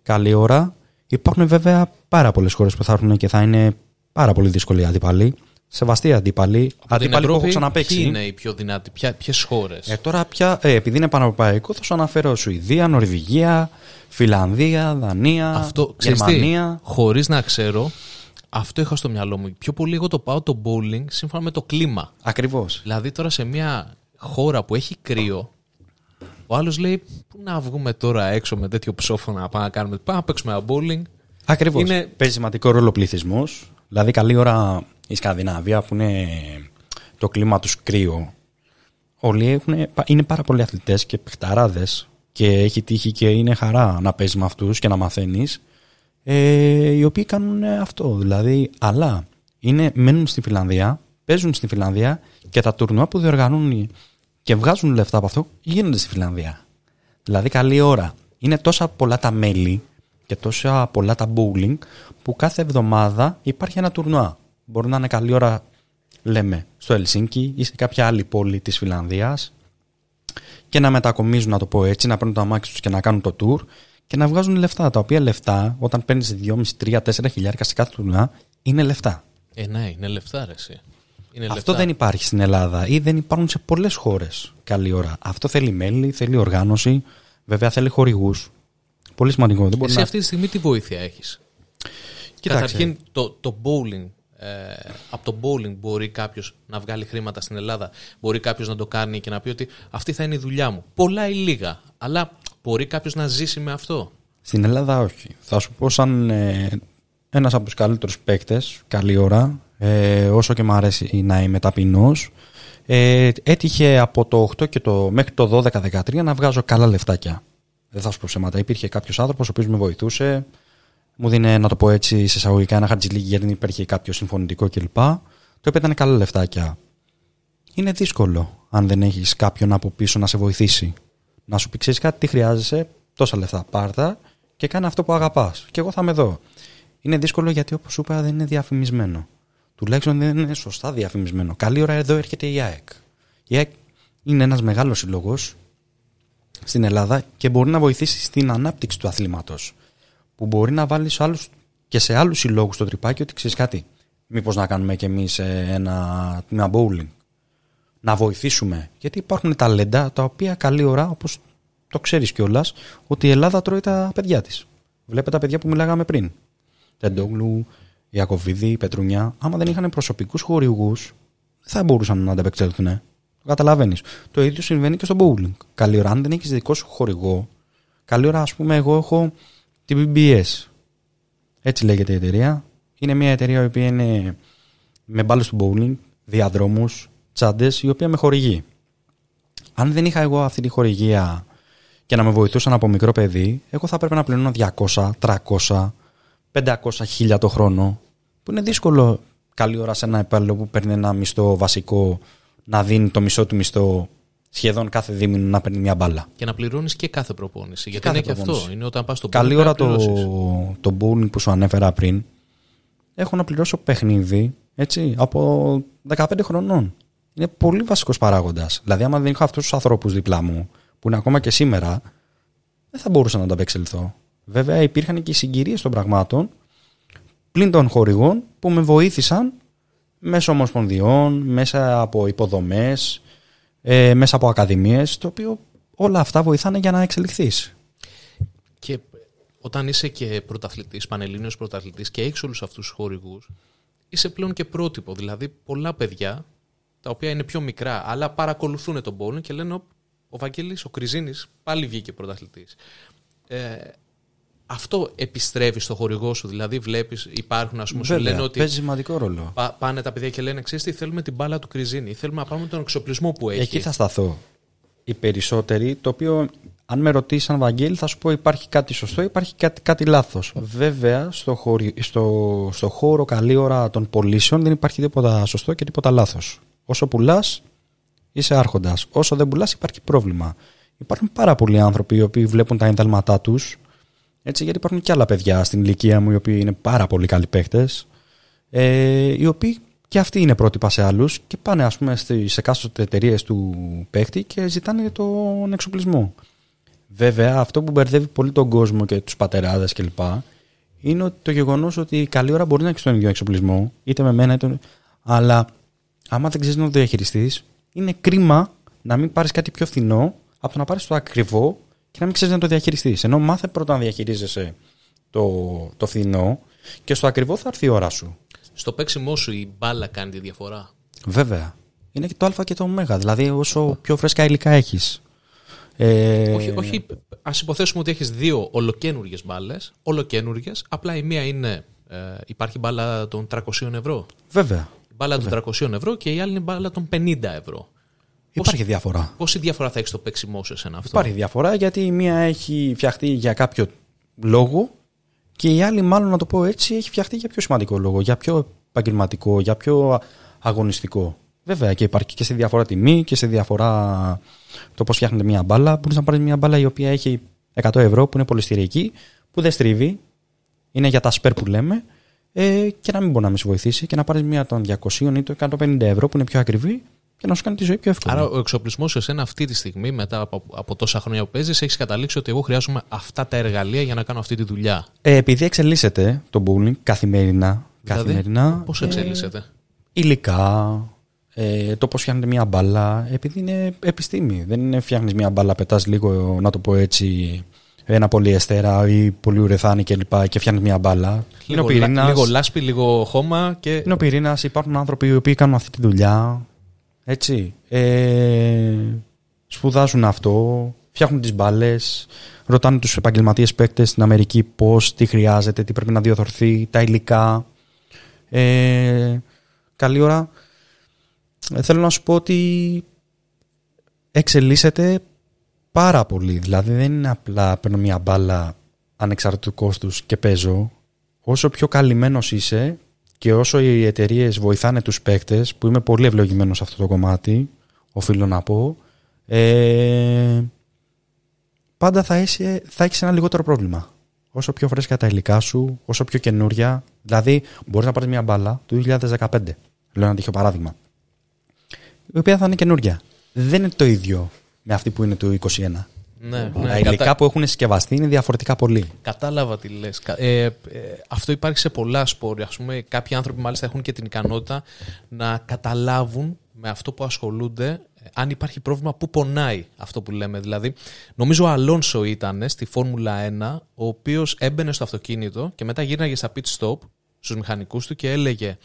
Καλή ώρα. Υπάρχουν βέβαια πάρα πολλές χώρες που θα έρθουν και θα είναι πάρα πολύ δύσκολοι αντίπαλοι. Σεβαστοί αντίπαλοι. Από την Αντίπαλοι που έχω Ευρώπη, ξαναπέξει. ποιοι είναι οι πιο δυνατοί, ποιες χώρες; Ε, τώρα πια, ε, επειδή είναι πανευρωπαϊκό, θα σου αναφέρω Σουηδία, Νορβηγία, Φιλανδία, Δανία, Αυτό ξέρεις τι, Γερμανία. χωρίς να ξέρω, αυτό είχα στο μυαλό μου. Πιο πολύ εγώ το πάω το bowling σύμφωνα με το κλίμα. Ακριβώς. Δηλαδή τώρα σε μια χώρα που έχει κρύο, ο άλλος λέει: Πού να βγούμε τώρα έξω με τέτοιο ψόφο να πάμε να κάνουμε. Πάμε να παίξουμε ένα bowling. Ακριβώς. Είναι- Παίζει σημαντικό ρόλο πληθυσμός. Δηλαδή, καλή ώρα η Σκανδιναβία που είναι το κλίμα τους κρύο. Όλοι έχουν, είναι πάρα πολλοί αθλητές και παιχταράδες και έχει τύχει και είναι χαρά να παίζεις με αυτούς και να μαθαίνεις. Ε, οι οποίοι κάνουν αυτό. Δηλαδή, αλλά είναι, μένουν στη Φιλανδία, παίζουν στη Φιλανδία και τα τουρνουά που διοργανώνουν και βγάζουν λεφτά από αυτό γίνονται στη Φιλανδία. Δηλαδή, καλή ώρα. Είναι τόσα πολλά τα μέλη και τόσα πολλά τα bowling που κάθε εβδομάδα υπάρχει ένα τουρνουά. Μπορεί να είναι καλή ώρα, λέμε, στο Ελσίνκι ή σε κάποια άλλη πόλη της Φιλανδίας και να μετακομίζουν, να το πω έτσι, να παίρνουν το αμάξι τους και να κάνουν το tour και να βγάζουν λεφτά. Τα οποία λεφτά, όταν παίρνεις 2,5, 3, 4 χιλιάρικα σε κάθε τουρνουά, είναι λεφτά. Ε, ναι, είναι λεφτά, ρε, εσύ. Είναι Αυτό λεφτά. δεν υπάρχει στην Ελλάδα ή δεν υπάρχουν σε πολλές χώρες καλή ώρα. Αυτό θέλει μέλη, θέλει οργάνωση, βέβαια θέλει χορηγούς. Πολύ σημαντικό. Δεν μπορεί Εσύ να... αυτή τη στιγμή τι βοήθεια έχεις; Κοίταξε. Καταρχήν το, το bowling. Ε, από το bowling μπορεί κάποιος να βγάλει χρήματα στην Ελλάδα. Μπορεί κάποιος να το κάνει και να πει ότι αυτή θα είναι η δουλειά μου. Πολλά ή λίγα. Αλλά μπορεί κάποιος να ζήσει με αυτό. Στην Ελλάδα όχι. Θα σου πω σαν ε, ένας από τους καλύτερους παίκτες, καλή ώρα, ε, όσο και μου αρέσει να είμαι ταπεινός, ε, έτυχε από το 8 και το, μέχρι το 12-13 να βγάζω καλά λεφτάκια. Δεν θα σου πω ψέματα. Υπήρχε κάποιος άνθρωπος ο οποίος με βοηθούσε, μου δίνει, να το πω έτσι, σε εισαγωγικά ένα χαρτζιλίκι γιατί δεν υπήρχε κάποιο συμφωνητικό κλπ. Το οποίο ήταν καλά λεφτάκια. Είναι δύσκολο αν δεν έχεις κάποιον από πίσω να σε βοηθήσει. Να σου πει ξέρεις κάτι, τι χρειάζεσαι, τόσα λεφτά, πάρτα και κάνε αυτό που αγαπάς. Και εγώ θα με δω. Είναι δύσκολο γιατί όπως σου είπα δεν είναι διαφημισμένο. Τουλάχιστον δεν είναι σωστά διαφημισμένο. Καλή ώρα εδώ έρχεται η ΑΕΚ. Η ΑΕΚ είναι ένας μεγάλος συλλογός στην Ελλάδα και μπορεί να βοηθήσει στην ανάπτυξη του αθλήματος. Που μπορεί να βάλεις σε άλλους, και σε άλλους συλλόγους το τρυπάκι ότι ξέρεις κάτι. Μήπως να κάνουμε κι εμείς ε, ένα τμήμα bowling. Να βοηθήσουμε. Γιατί υπάρχουν ταλέντα τα οποία καλή ώρα, όπως το ξέρεις κιόλας, ότι η Ελλάδα τρώει τα παιδιά της. Βλέπετε τα παιδιά που μιλάγαμε πριν. Τεντόγλου, Ιακωβίδη, Πετρουνιά. Άμα δεν είχαν προσωπικούς χορηγούς, δεν θα μπορούσαν να ανταπεξέλθουν. Το καταλαβαίνεις. Το ίδιο συμβαίνει και στο bowling. Καλή ώρα, αν δεν έχεις δικό σου χορηγό, καλή ώρα, ας πούμε, εγώ έχω την BBS. Έτσι λέγεται η εταιρεία. Είναι μια εταιρεία η οποία είναι με μπάλες του bowling, διαδρόμους, τσάντες, η οποία με χορηγεί. Αν δεν είχα εγώ αυτή τη χορηγία και να με βοηθούσαν από μικρό παιδί, εγώ θα πρέπει να πληρώνω 200, 300, 500 χίλια το χρόνο. Που είναι δύσκολο καλή ώρα σε ένα υπάλληλο που παίρνει ένα μισθό βασικό να δίνει το μισό του μισθό σχεδόν κάθε δίμηνο να παίρνει μια μπάλα. Και να πληρώνεις και κάθε προπόνηση. Γιατί κάθε είναι και αυτό. προπόνηση. Είναι όταν πας στο Καλή bowling ώρα να το, πληρώσεις. το bowling που σου ανέφερα πριν. Έχω να πληρώσω παιχνίδι έτσι, από 15 χρονών. Είναι πολύ βασικός παράγοντας. Δηλαδή, άμα δεν είχα αυτούς τους ανθρώπους δίπλα μου, που είναι ακόμα και σήμερα, δεν θα μπορούσα να ανταπεξελθώ. Βέβαια, υπήρχαν και οι συγκυρίες των πραγμάτων, πλην των χορηγών, που με βοήθησαν μέσω ομοσπονδιών, μέσα από υποδομές, ε, μέσα από ακαδημίες, το οποίο όλα αυτά βοηθάνε για να εξελιχθείς. Και όταν είσαι και πρωταθλητής, πανελλήνιος πρωταθλητής και έχεις όλους αυτούς τους χορηγούς, είσαι πλέον και πρότυπο. Δηλαδή, πολλά παιδιά τα οποία είναι πιο μικρά, αλλά παρακολουθούν τον bowling και λένε: «Οπ, Ο Βαγγέλης, ο Κριζίνης, πάλι βγήκε πρωταθλητής. Ε, αυτό επιστρέφει στο χορηγό σου. Δηλαδή, βλέπεις, υπάρχουν, ας πούμε, σου Βέβαια, λένε ότι παίζει σημαντικό ρόλο. πα- πάνε τα παιδιά και λένε: Ξέρεις τι, θέλουμε την μπάλα του Κριζίνη. ή Θέλουμε να πάμε τον εξοπλισμό που έχει. Εκεί θα σταθώ. Οι περισσότεροι, το οποίο αν με ρωτήσεις σαν Βαγγέλη θα σου πω υπάρχει κάτι σωστό, υπάρχει κάτι, κάτι λάθος. Βέβαια στο, χωρι... στο, στο χώρο καλή ώρα των πωλήσεων δεν υπάρχει τίποτα σωστό και τίποτα λάθος. Όσο πουλάς είσαι άρχοντας. Όσο δεν πουλάς υπάρχει πρόβλημα. Υπάρχουν πάρα πολλοί άνθρωποι οι οποίοι βλέπουν τα εντάλματά τους έτσι, γιατί υπάρχουν και άλλα παιδιά στην ηλικία μου οι οποίοι είναι πάρα πολύ καλοί παίχτες ε, οι οποίοι και αυτοί είναι πρότυπα σε άλλους και πάνε ας πούμε στις εκάστοτε εταιρείες του παίχτη και ζητάνε τον εξοπλισμό. Βέβαια, αυτό που μπερδεύει πολύ τον κόσμο και τους πατεράδες κλπ. είναι ότι το γεγονός ότι καλή ώρα μπορεί να έχει τον ίδιο εξοπλισμό, είτε με μένα είτε. Αλλά άμα δεν ξέρεις να το διαχειριστείς, είναι κρίμα να μην πάρεις κάτι πιο φθηνό από το να πάρεις το ακριβό και να μην ξέρεις να το διαχειριστείς. Ενώ μάθε πρώτα να διαχειρίζεσαι το, το φθηνό και στο ακριβό θα έρθει η ώρα σου. Στο παίξιμό σου η μπάλα κάνει τη διαφορά. Βέβαια. Είναι και το Α και το Ω. Δηλαδή, όσο πιο φρέσκα υλικά έχεις. Ε, Όχι, όχι ας υποθέσουμε ότι έχεις δύο ολοκένουργιε μπάλες. Ολοκένουργιε. Απλά η μία είναι. Ε, υπάρχει μπάλα των 300 ευρώ. Βέβαια. Η μπάλα των 300 ευρώ και η άλλη είναι η μπάλα των 50 ευρώ. Υπάρχει διαφορά. Πόση διαφορά θα έχεις στο παίξιμό σου εσένα αυτό; Υπάρχει διαφορά γιατί η μία έχει φτιαχτεί για κάποιο λόγο και η άλλη, μάλλον να το πω έτσι, έχει φτιαχτεί για πιο σημαντικό λόγο, για πιο επαγγελματικό, για πιο αγωνιστικό. Βέβαια και υπάρχει και σε διαφορά τιμή και σε διαφορά το πώς φτιάχνεται μια μπάλα. Μπορείς να πάρεις μια μπάλα η οποία έχει 100 ευρώ που είναι πολυστηριακή, που δεν στρίβει, είναι για τα σπέρ που λέμε, ε, και να μην μπορεί να με βοηθήσει και να πάρεις μία των 200 ή των 150 ευρώ που είναι πιο ακριβή και να σου κάνει τη ζωή πιο εύκολη. Άρα ο εξοπλισμός σε εσένα αυτή τη στιγμή, μετά από, από τόσα χρόνια που παίζεις, έχεις καταλήξει ότι εγώ χρειάζομαι αυτά τα εργαλεία για να κάνω αυτή τη δουλειά; Ε, επειδή εξελίσσεται το bowling καθημερινά. Δηλαδή, καθημερινά Πώς εξελίσσεται; Ε, υλικά, ε, το πώς φτιάχνετε μια μπάλα, επειδή είναι επιστήμη. Δεν είναι φτιάχνεις μια μπάλα, πετάς λίγο, να το πω έτσι, ένα πολυεστέρα ή πολυουρεθάνη κλπ. Και, και φτιάχνεις μια μπάλα. Λίγο, πυρήνας, λίγο λάσπη, λίγο χώμα. Και... Είναι ο πυρήνας. Υπάρχουν άνθρωποι οι οποίοι κάνουν αυτή τη δουλειά. Έτσι. Ε, σπουδάζουν αυτό. Φτιάχνουν τις μπάλες. Ρωτάνε τους επαγγελματίες παίκτες στην Αμερική πώς, τι χρειάζεται, τι πρέπει να διορθωθεί, τα υλικά. Ε, καλή ώρα. Ε, θέλω να σου πω ότι εξελίσσεται πάρα πολύ. Δηλαδή δεν είναι απλά παίρνω μια μπάλα ανεξαρτήτου κόστους και παίζω. Όσο πιο καλυμμένος είσαι και όσο οι εταιρείες βοηθάνε τους παίκτες, που είμαι πολύ ευλογημένος σε αυτό το κομμάτι, οφείλω να πω, ε, πάντα θα, είσαι, θα έχεις ένα λιγότερο πρόβλημα. Όσο πιο φρέσκα τα υλικά σου, όσο πιο καινούρια. Δηλαδή, μπορείς να πάρεις μια μπάλα του 2015. Λέω ένα τυχαίο παράδειγμα. Η οποία θα είναι καινούρια. Δεν είναι το ίδιο με αυτή που είναι του 2021. Ναι, Τα ναι, υλικά κατα... που έχουν συσκευαστεί είναι διαφορετικά πολύ. Κατάλαβα τι λες. Ε, ε, αυτό υπάρχει σε πολλά σπόρ. Ας πούμε, κάποιοι άνθρωποι μάλιστα έχουν και την ικανότητα να καταλάβουν με αυτό που ασχολούνται ε, αν υπάρχει πρόβλημα που πονάει αυτό που λέμε. Δηλαδή, νομίζω ο Αλόνσο ήταν στη Φόρμουλα 1, ο οποίος έμπαινε στο αυτοκίνητο και μετά γύρναγε στα pit stop στους μηχανικούς του και έλεγε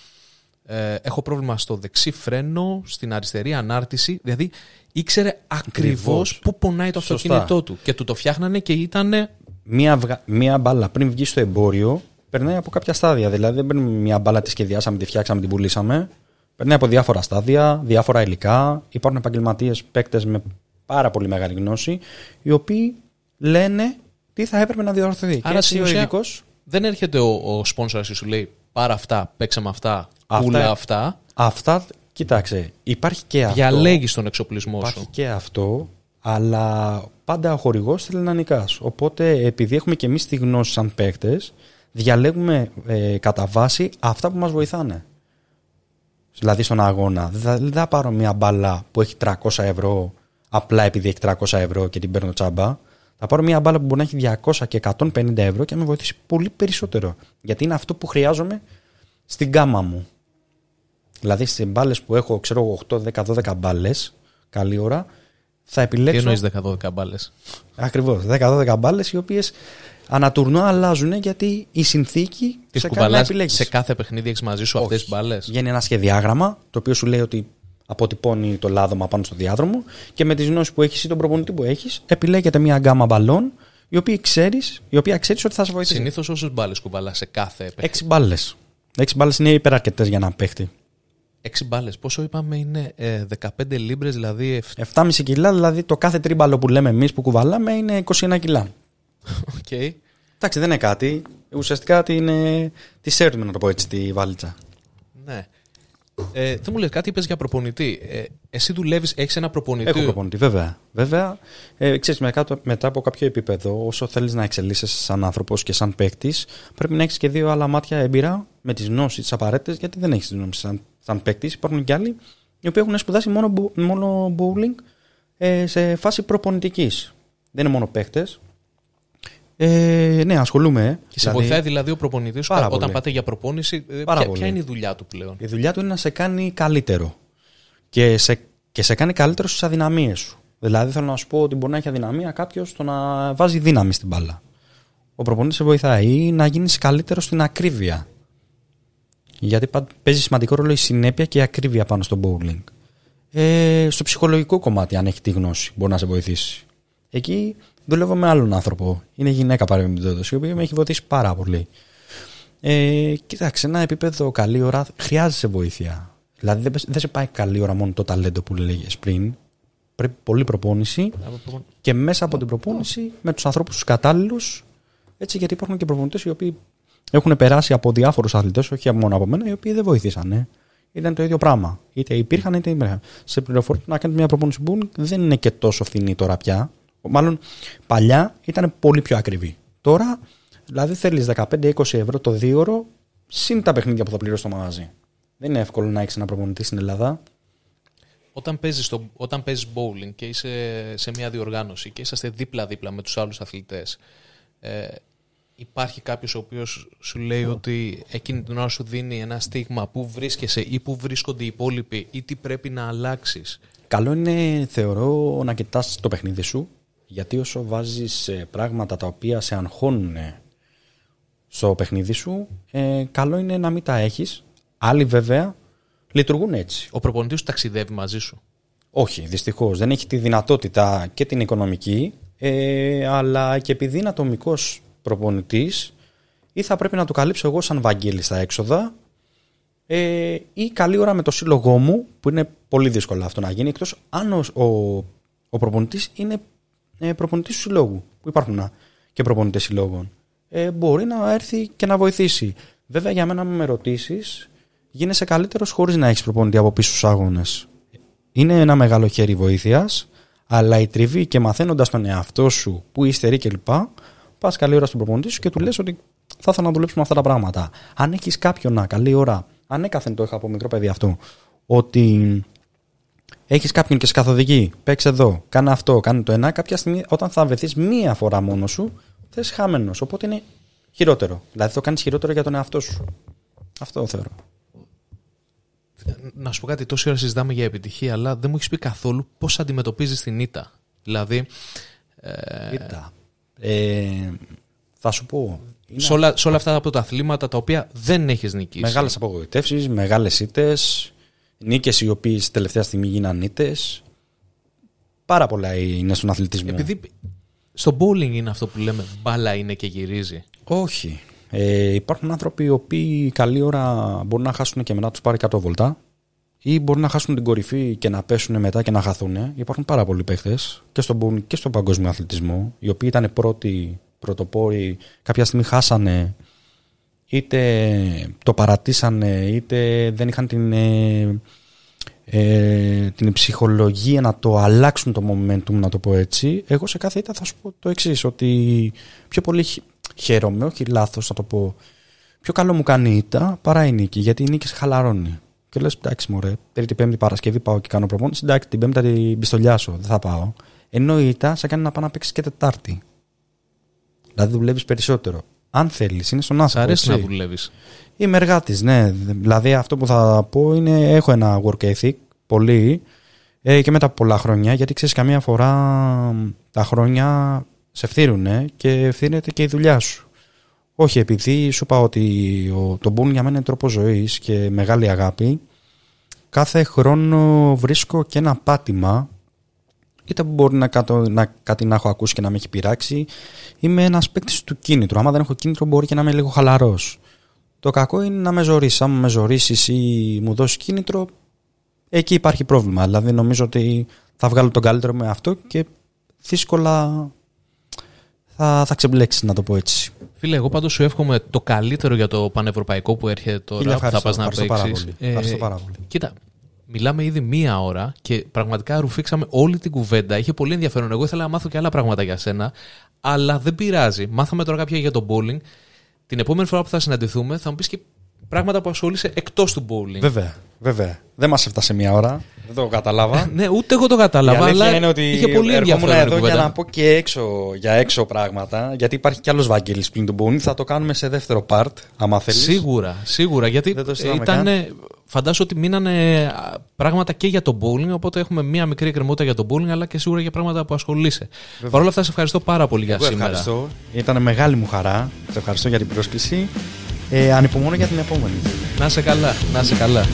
ε, έχω πρόβλημα στο δεξί φρένο, στην αριστερή ανάρτηση. Δηλαδή ήξερε ακριβώς πού πονάει το Σωστά. αυτοκίνητό του. Και του το φτιάχνανε και ήταν. Μία, βγα... μία μπάλα πριν βγει στο εμπόριο περνάει από κάποια στάδια. Δηλαδή δεν παίρνουμε μία μπάλα, τη σχεδιάσαμε, τη φτιάξαμε, την πουλήσαμε. Περνάει από διάφορα στάδια, διάφορα υλικά. Υπάρχουν επαγγελματίες παίκτες με πάρα πολύ μεγάλη γνώση, οι οποίοι λένε τι θα έπρεπε να διορθωθεί. Άρα και εσύ στην ο ουσία ειδικός, δεν έρχεται ο, ο sponsor και σου λέει πάρε αυτά, παίξε με αυτά, Αυτά- πουλά αυτά. Αυτά, κοίταξε, υπάρχει και αυτό. Διαλέγεις τον εξοπλισμό Υπάρχει σου. και αυτό, αλλά πάντα ο χορηγός θέλει να νικάς. Οπότε, επειδή έχουμε και εμείς τη γνώση σαν παίκτες, διαλέγουμε ε, κατά βάση αυτά που μας βοηθάνε. Δηλαδή στον αγώνα. Δεν θα, δεν θα πάρω μια μπάλα που έχει 300 ευρώ απλά επειδή έχει 300 ευρώ και την παίρνω τσάμπα. Θα πάρω μια μπάλα που μπορεί να έχει 200 και 150 ευρώ και να με βοηθήσει πολύ περισσότερο. Γιατί είναι αυτό που χρειάζομαι στην γκάμα μου. Δηλαδή στις μπάλες που έχω, ξέρω εγώ, 8, 10, 12 μπάλες, καλή ώρα, θα Τι επιλέξω. εννοεί 10-12 μπάλες; Ακριβώς. 10-12 μπάλες οι οποίες ανατουρνώ αλλάζουν γιατί η συνθήκη Τις σε κάνει να κουβαλάς επιλέγεις. σε κάθε παιχνίδι, έχεις μαζί σου αυτές τις μπάλες; Βγαίνει ένα σχεδιάγραμμα το οποίο σου λέει ότι αποτυπώνει το λάδωμα πάνω στο διάδρομο και με τις γνώσεις που έχεις ή τον προπονητή που έχεις, επιλέγεται μια γκάμα μπαλών η οποία ξέρει ξέρεις ότι θα σε βοηθήσει. Συνήθως όσες μπάλες κουβαλάς σε κάθε παιχνίδι; Έξι μπάλες. Έξι μπάλες είναι υπεραρκετές για να παίχτη. 6 μπάλες. Πόσο είπαμε είναι ε, 15 λίμπρες, δηλαδή. 7,5 κιλά, δηλαδή το κάθε τρίμπαλο που λέμε εμείς που κουβαλάμε είναι 21 κιλά. Οκ. Εντάξει, δεν είναι κάτι. Ουσιαστικά τι είναι. Τι σέρνουμε να το πω έτσι, τη βάλιτσα. Ναι. Ε, δεν μου λες κάτι, είπες για προπονητή. Ε, εσύ δουλεύεις, έχεις ένα προπονητή; Έχω προπονητή, βέβαια. βέβαια ε, ξέρεις, μετά, μετά από κάποιο επίπεδο, όσο θέλεις να εξελίσσεσαι σαν άνθρωπος και σαν παίκτης, πρέπει να έχεις και δύο άλλα μάτια έμπειρα με τις γνώσεις τι απαραίτητες, γιατί δεν έχεις τις γνώσεις σαν, σαν παίκτης. Υπάρχουν και άλλοι οι οποίοι έχουν σπουδάσει μόνο, μπο- μόνο bowling ε, σε φάση προπονητικής. Δεν είναι μόνο παίκτες. Ε, ναι, ασχολούμαι. ε. Και σε βοηθάει δηλαδή ο προπονητής σου Πάρα όταν πολύ. πάτε για προπόνηση. ε, Πάρα ποια, πολύ. ποια είναι η δουλειά του πλέον; Η δουλειά του είναι να σε κάνει καλύτερο. Και σε, και σε κάνει καλύτερο στις αδυναμίες σου. Δηλαδή θέλω να σου πω ότι μπορεί να έχει αδυναμία κάποιος στο να βάζει δύναμη στην μπάλα. Ο προπονητής σε βοηθάει ή να γίνεις καλύτερος στην ακρίβεια. Γιατί πα- παίζει σημαντικό ρόλο η συνέπεια και η ακρίβεια πάνω στο bowling. Ε, στο ψυχολογικό κομμάτι, αν έχει τη γνώση, μπορεί να σε βοηθήσει. Εκεί δουλεύω με άλλον άνθρωπο. Είναι γυναίκα παρεμπιπτόντως, η οποία με έχει βοηθήσει πάρα πολύ. Ε, κοίταξε, ένα επίπεδο καλή ώρα χρειάζεσαι βοήθεια. Δηλαδή δεν, δεν σε πάει καλή ώρα μόνο το ταλέντο που λέγες πριν. Πρέπει πολλή προπόνηση και μέσα από την προπόνηση με τους ανθρώπους τους κατάλληλους. Έτσι, γιατί υπάρχουν και προπονητές οι οποίοι έχουν περάσει από διάφορους αθλητές, όχι μόνο από μένα, οι οποίοι δεν βοήθησαν. Ήταν το ίδιο πράγμα. Είτε υπήρχαν είτε υπήρχαν. Σε πληροφορία να κάνει μια προπόνηση που δεν είναι και τόσο φθηνή τώρα πια. Μάλλον παλιά ήταν πολύ πιο ακριβή. Τώρα Δηλαδή θέλεις 15-20 ευρώ το δίωρο συν τα παιχνίδια που θα πληρώσεις το μαγαζί. Δεν είναι εύκολο να έχεις ένα προπονητή στην Ελλάδα. Όταν παίζεις, στο, όταν παίζεις bowling και είσαι σε μια διοργάνωση και είσαστε δίπλα-δίπλα με τους άλλους αθλητές, ε, υπάρχει κάποιος ο οποίος σου λέει ότι εκείνη την ώρα σου δίνει ένα στίγμα που βρίσκεσαι ή που βρίσκονται οι υπόλοιποι ή τι πρέπει να αλλάξεις; Καλό είναι, θεωρώ, να κοιτάς το παιχνίδι σου, γιατί όσο βάζεις ε, πράγματα τα οποία σε αγχώνουν στο παιχνίδι σου, ε, καλό είναι να μην τα έχεις. Άλλοι βέβαια λειτουργούν έτσι. Ο προπονητής σου ταξιδεύει μαζί σου; Όχι, δυστυχώς. Δεν έχει τη δυνατότητα και την οικονομική, ε, αλλά και επειδή είναι ατομικός προπονητής, ή θα πρέπει να το καλύψω εγώ σαν Βαγγέλη στα έξοδα, ε, ή καλή ώρα με το σύλλογό μου, που είναι πολύ δύσκολο αυτό να γίνει, εκτός αν ο, ο, ο προπονητής είναι ε, προπονητής του συλλόγου, που υπάρχουν και προπονητές συλλόγων. Ε, μπορεί να έρθει και να βοηθήσει. Βέβαια, για μένα, με ρωτήσεις, γίνεσαι καλύτερος χωρίς να έχεις προπονητή από πίσω στους αγώνε. Είναι ένα μεγάλο χέρι βοήθειας, αλλά η τριβή και μαθαίνοντας τον εαυτό σου, που υστερεί κλπ., πας καλή ώρα στον προπονητή σου και του λες ότι θα ήθελα να δουλέψουμε αυτά τα πράγματα. Αν έχεις κάποιον καλή ώρα, ανέκαθεν το είχα από μικρό παιδί αυτό, ότι έχεις κάποιον και σε καθοδηγεί, παίξε εδώ, κάνε αυτό, κάνε το ένα, κάποια στιγμή όταν θα βρεθείς μία φορά μόνο σου, θα είσαι χαμένος. Οπότε είναι χειρότερο. Δηλαδή το κάνεις χειρότερο για τον εαυτό σου. Αυτό θεωρώ. Να σου πω κάτι, τόση ώρα συζητάμε για επιτυχία, αλλά δεν μου έχεις πει καθόλου πώς αντιμετωπίζεις την ήττα. Δηλαδή. Ε... Ήττα. Ε, θα σου πω. Σε, όλα, σε όλα αυτά από τα αθλήματα τα οποία δεν έχεις νικήσει. Μεγάλες απογοητεύσεις, μεγάλες ήττες, νίκες οι οποίες τελευταία στιγμή γίναν ήττες. Πάρα πολλά είναι στον αθλητισμό. Επειδή στο bowling είναι αυτό που λέμε μπάλα είναι και γυρίζει. Όχι. Ε, υπάρχουν άνθρωποι οι οποίοι καλή ώρα μπορούν να χάσουν και μετά τους πάρει 100 βολτά ή μπορούν να χάσουν την κορυφή και να πέσουν μετά και να χαθούν. Υπάρχουν πάρα πολλοί παίχτε και στον bowling και στον παγκόσμιο αθλητισμό, οι οποίοι ήταν πρώτοι, πρωτοπόροι, κάποια στιγμή χάσανε, είτε το παρατήσανε, είτε δεν είχαν την, ε, ε, την ψυχολογία να το αλλάξουν το momentum, να το πω έτσι. Εγώ σε κάθε ήττα θα σου πω το εξής, ότι πιο πολύ χαίρομαι, όχι λάθος να το πω. Πιο καλό μου κάνει η ήττα παρά η νίκη, γιατί η νίκη σε χαλαρώνει. Και λες, εντάξει, μωρέ, Τρίτη, Πέμπτη, Παρασκευή πάω και κάνω προπόνηση. Εντάξει, την Πέμπτη την πιστολιάσω, δεν θα πάω. Ενώ η ήττα σε κάνει να πάω να παίξει και Τετάρτη. Δηλαδή δουλεύεις περισσότερο. Αν θέλεις, είναι στον άνθρωπο. Σ' αρέσει να δουλεύεις. Είμαι εργάτης, ναι. Δηλαδή αυτό που θα πω είναι έχω ένα work ethic πολύ ε, και μετά από πολλά χρόνια, γιατί ξέρεις, καμία φορά τα χρόνια σε ευθύνουν και ευθύνεται και η δουλειά σου. Όχι, επειδή σου είπα ότι το μπουν για μένα είναι τρόπο ζωής και μεγάλη αγάπη, κάθε χρόνο βρίσκω και ένα πάτημα, είτε που μπορεί να, να, κάτι να έχω ακούσει και να με έχει πειράξει, είμαι ένας παίκτης του κίνητρου. Άμα δεν έχω κίνητρο, μπορεί και να είμαι λίγο χαλαρός. Το κακό είναι να με ζωρίσει. Αν με ζωρίσεις ή μου δώσεις κίνητρο, εκεί υπάρχει πρόβλημα. Δηλαδή, νομίζω ότι θα βγάλω τον καλύτερο με αυτό και δύσκολα θα, θα ξεμπλέξεις, να το πω έτσι. Φίλε, εγώ πάντως σου εύχομαι το καλύτερο για το πανευρωπαϊκό που έρχεται τώρα που θα πας να παίξεις. Πάρα πολύ. Ε, ευχαριστώ πάρα πολύ. Κοίτα, μιλάμε ήδη μία ώρα και πραγματικά ρουφήξαμε όλη την κουβέντα. Είχε πολύ ενδιαφέρον. Εγώ ήθελα να μάθω και άλλα πράγματα για σένα, αλλά δεν πειράζει. Μάθαμε τώρα κάποια για το bowling. Την επόμενη φορά που θα συναντηθούμε θα μου πεις και πράγματα που ασχολείσαι εκτός του bowling. Βέβαια, βέβαια. Δεν μας έφτασε μία ώρα. Δεν το κατάλαβα. ναι, ούτε εγώ το κατάλαβα. αλλά είναι ότι είχε πολύ ενδιαφέρον. εδώ για να πω και έξω, για έξω πράγματα. Γιατί υπάρχει κι άλλος Βάγγελη πλην του bowling. Θα το κάνουμε σε δεύτερο part, άμα θέλεις. Σίγουρα, σίγουρα. Γιατί ήταν. Φαντάζομαι ότι μείνανε πράγματα και για το bowling, οπότε έχουμε μία μικρή εκκρεμότητα για το bowling, αλλά και σίγουρα για πράγματα που ασχολείσαι. Παρ' όλα αυτά, σε ευχαριστώ πάρα πολύ για σήμερα. Ευχαριστώ. Ήταν μεγάλη μου χαρά. Σε ευχαριστώ για την πρόσκληση. Ε, ανυπομονώ για την επόμενη. Να σε καλά, να σε καλά.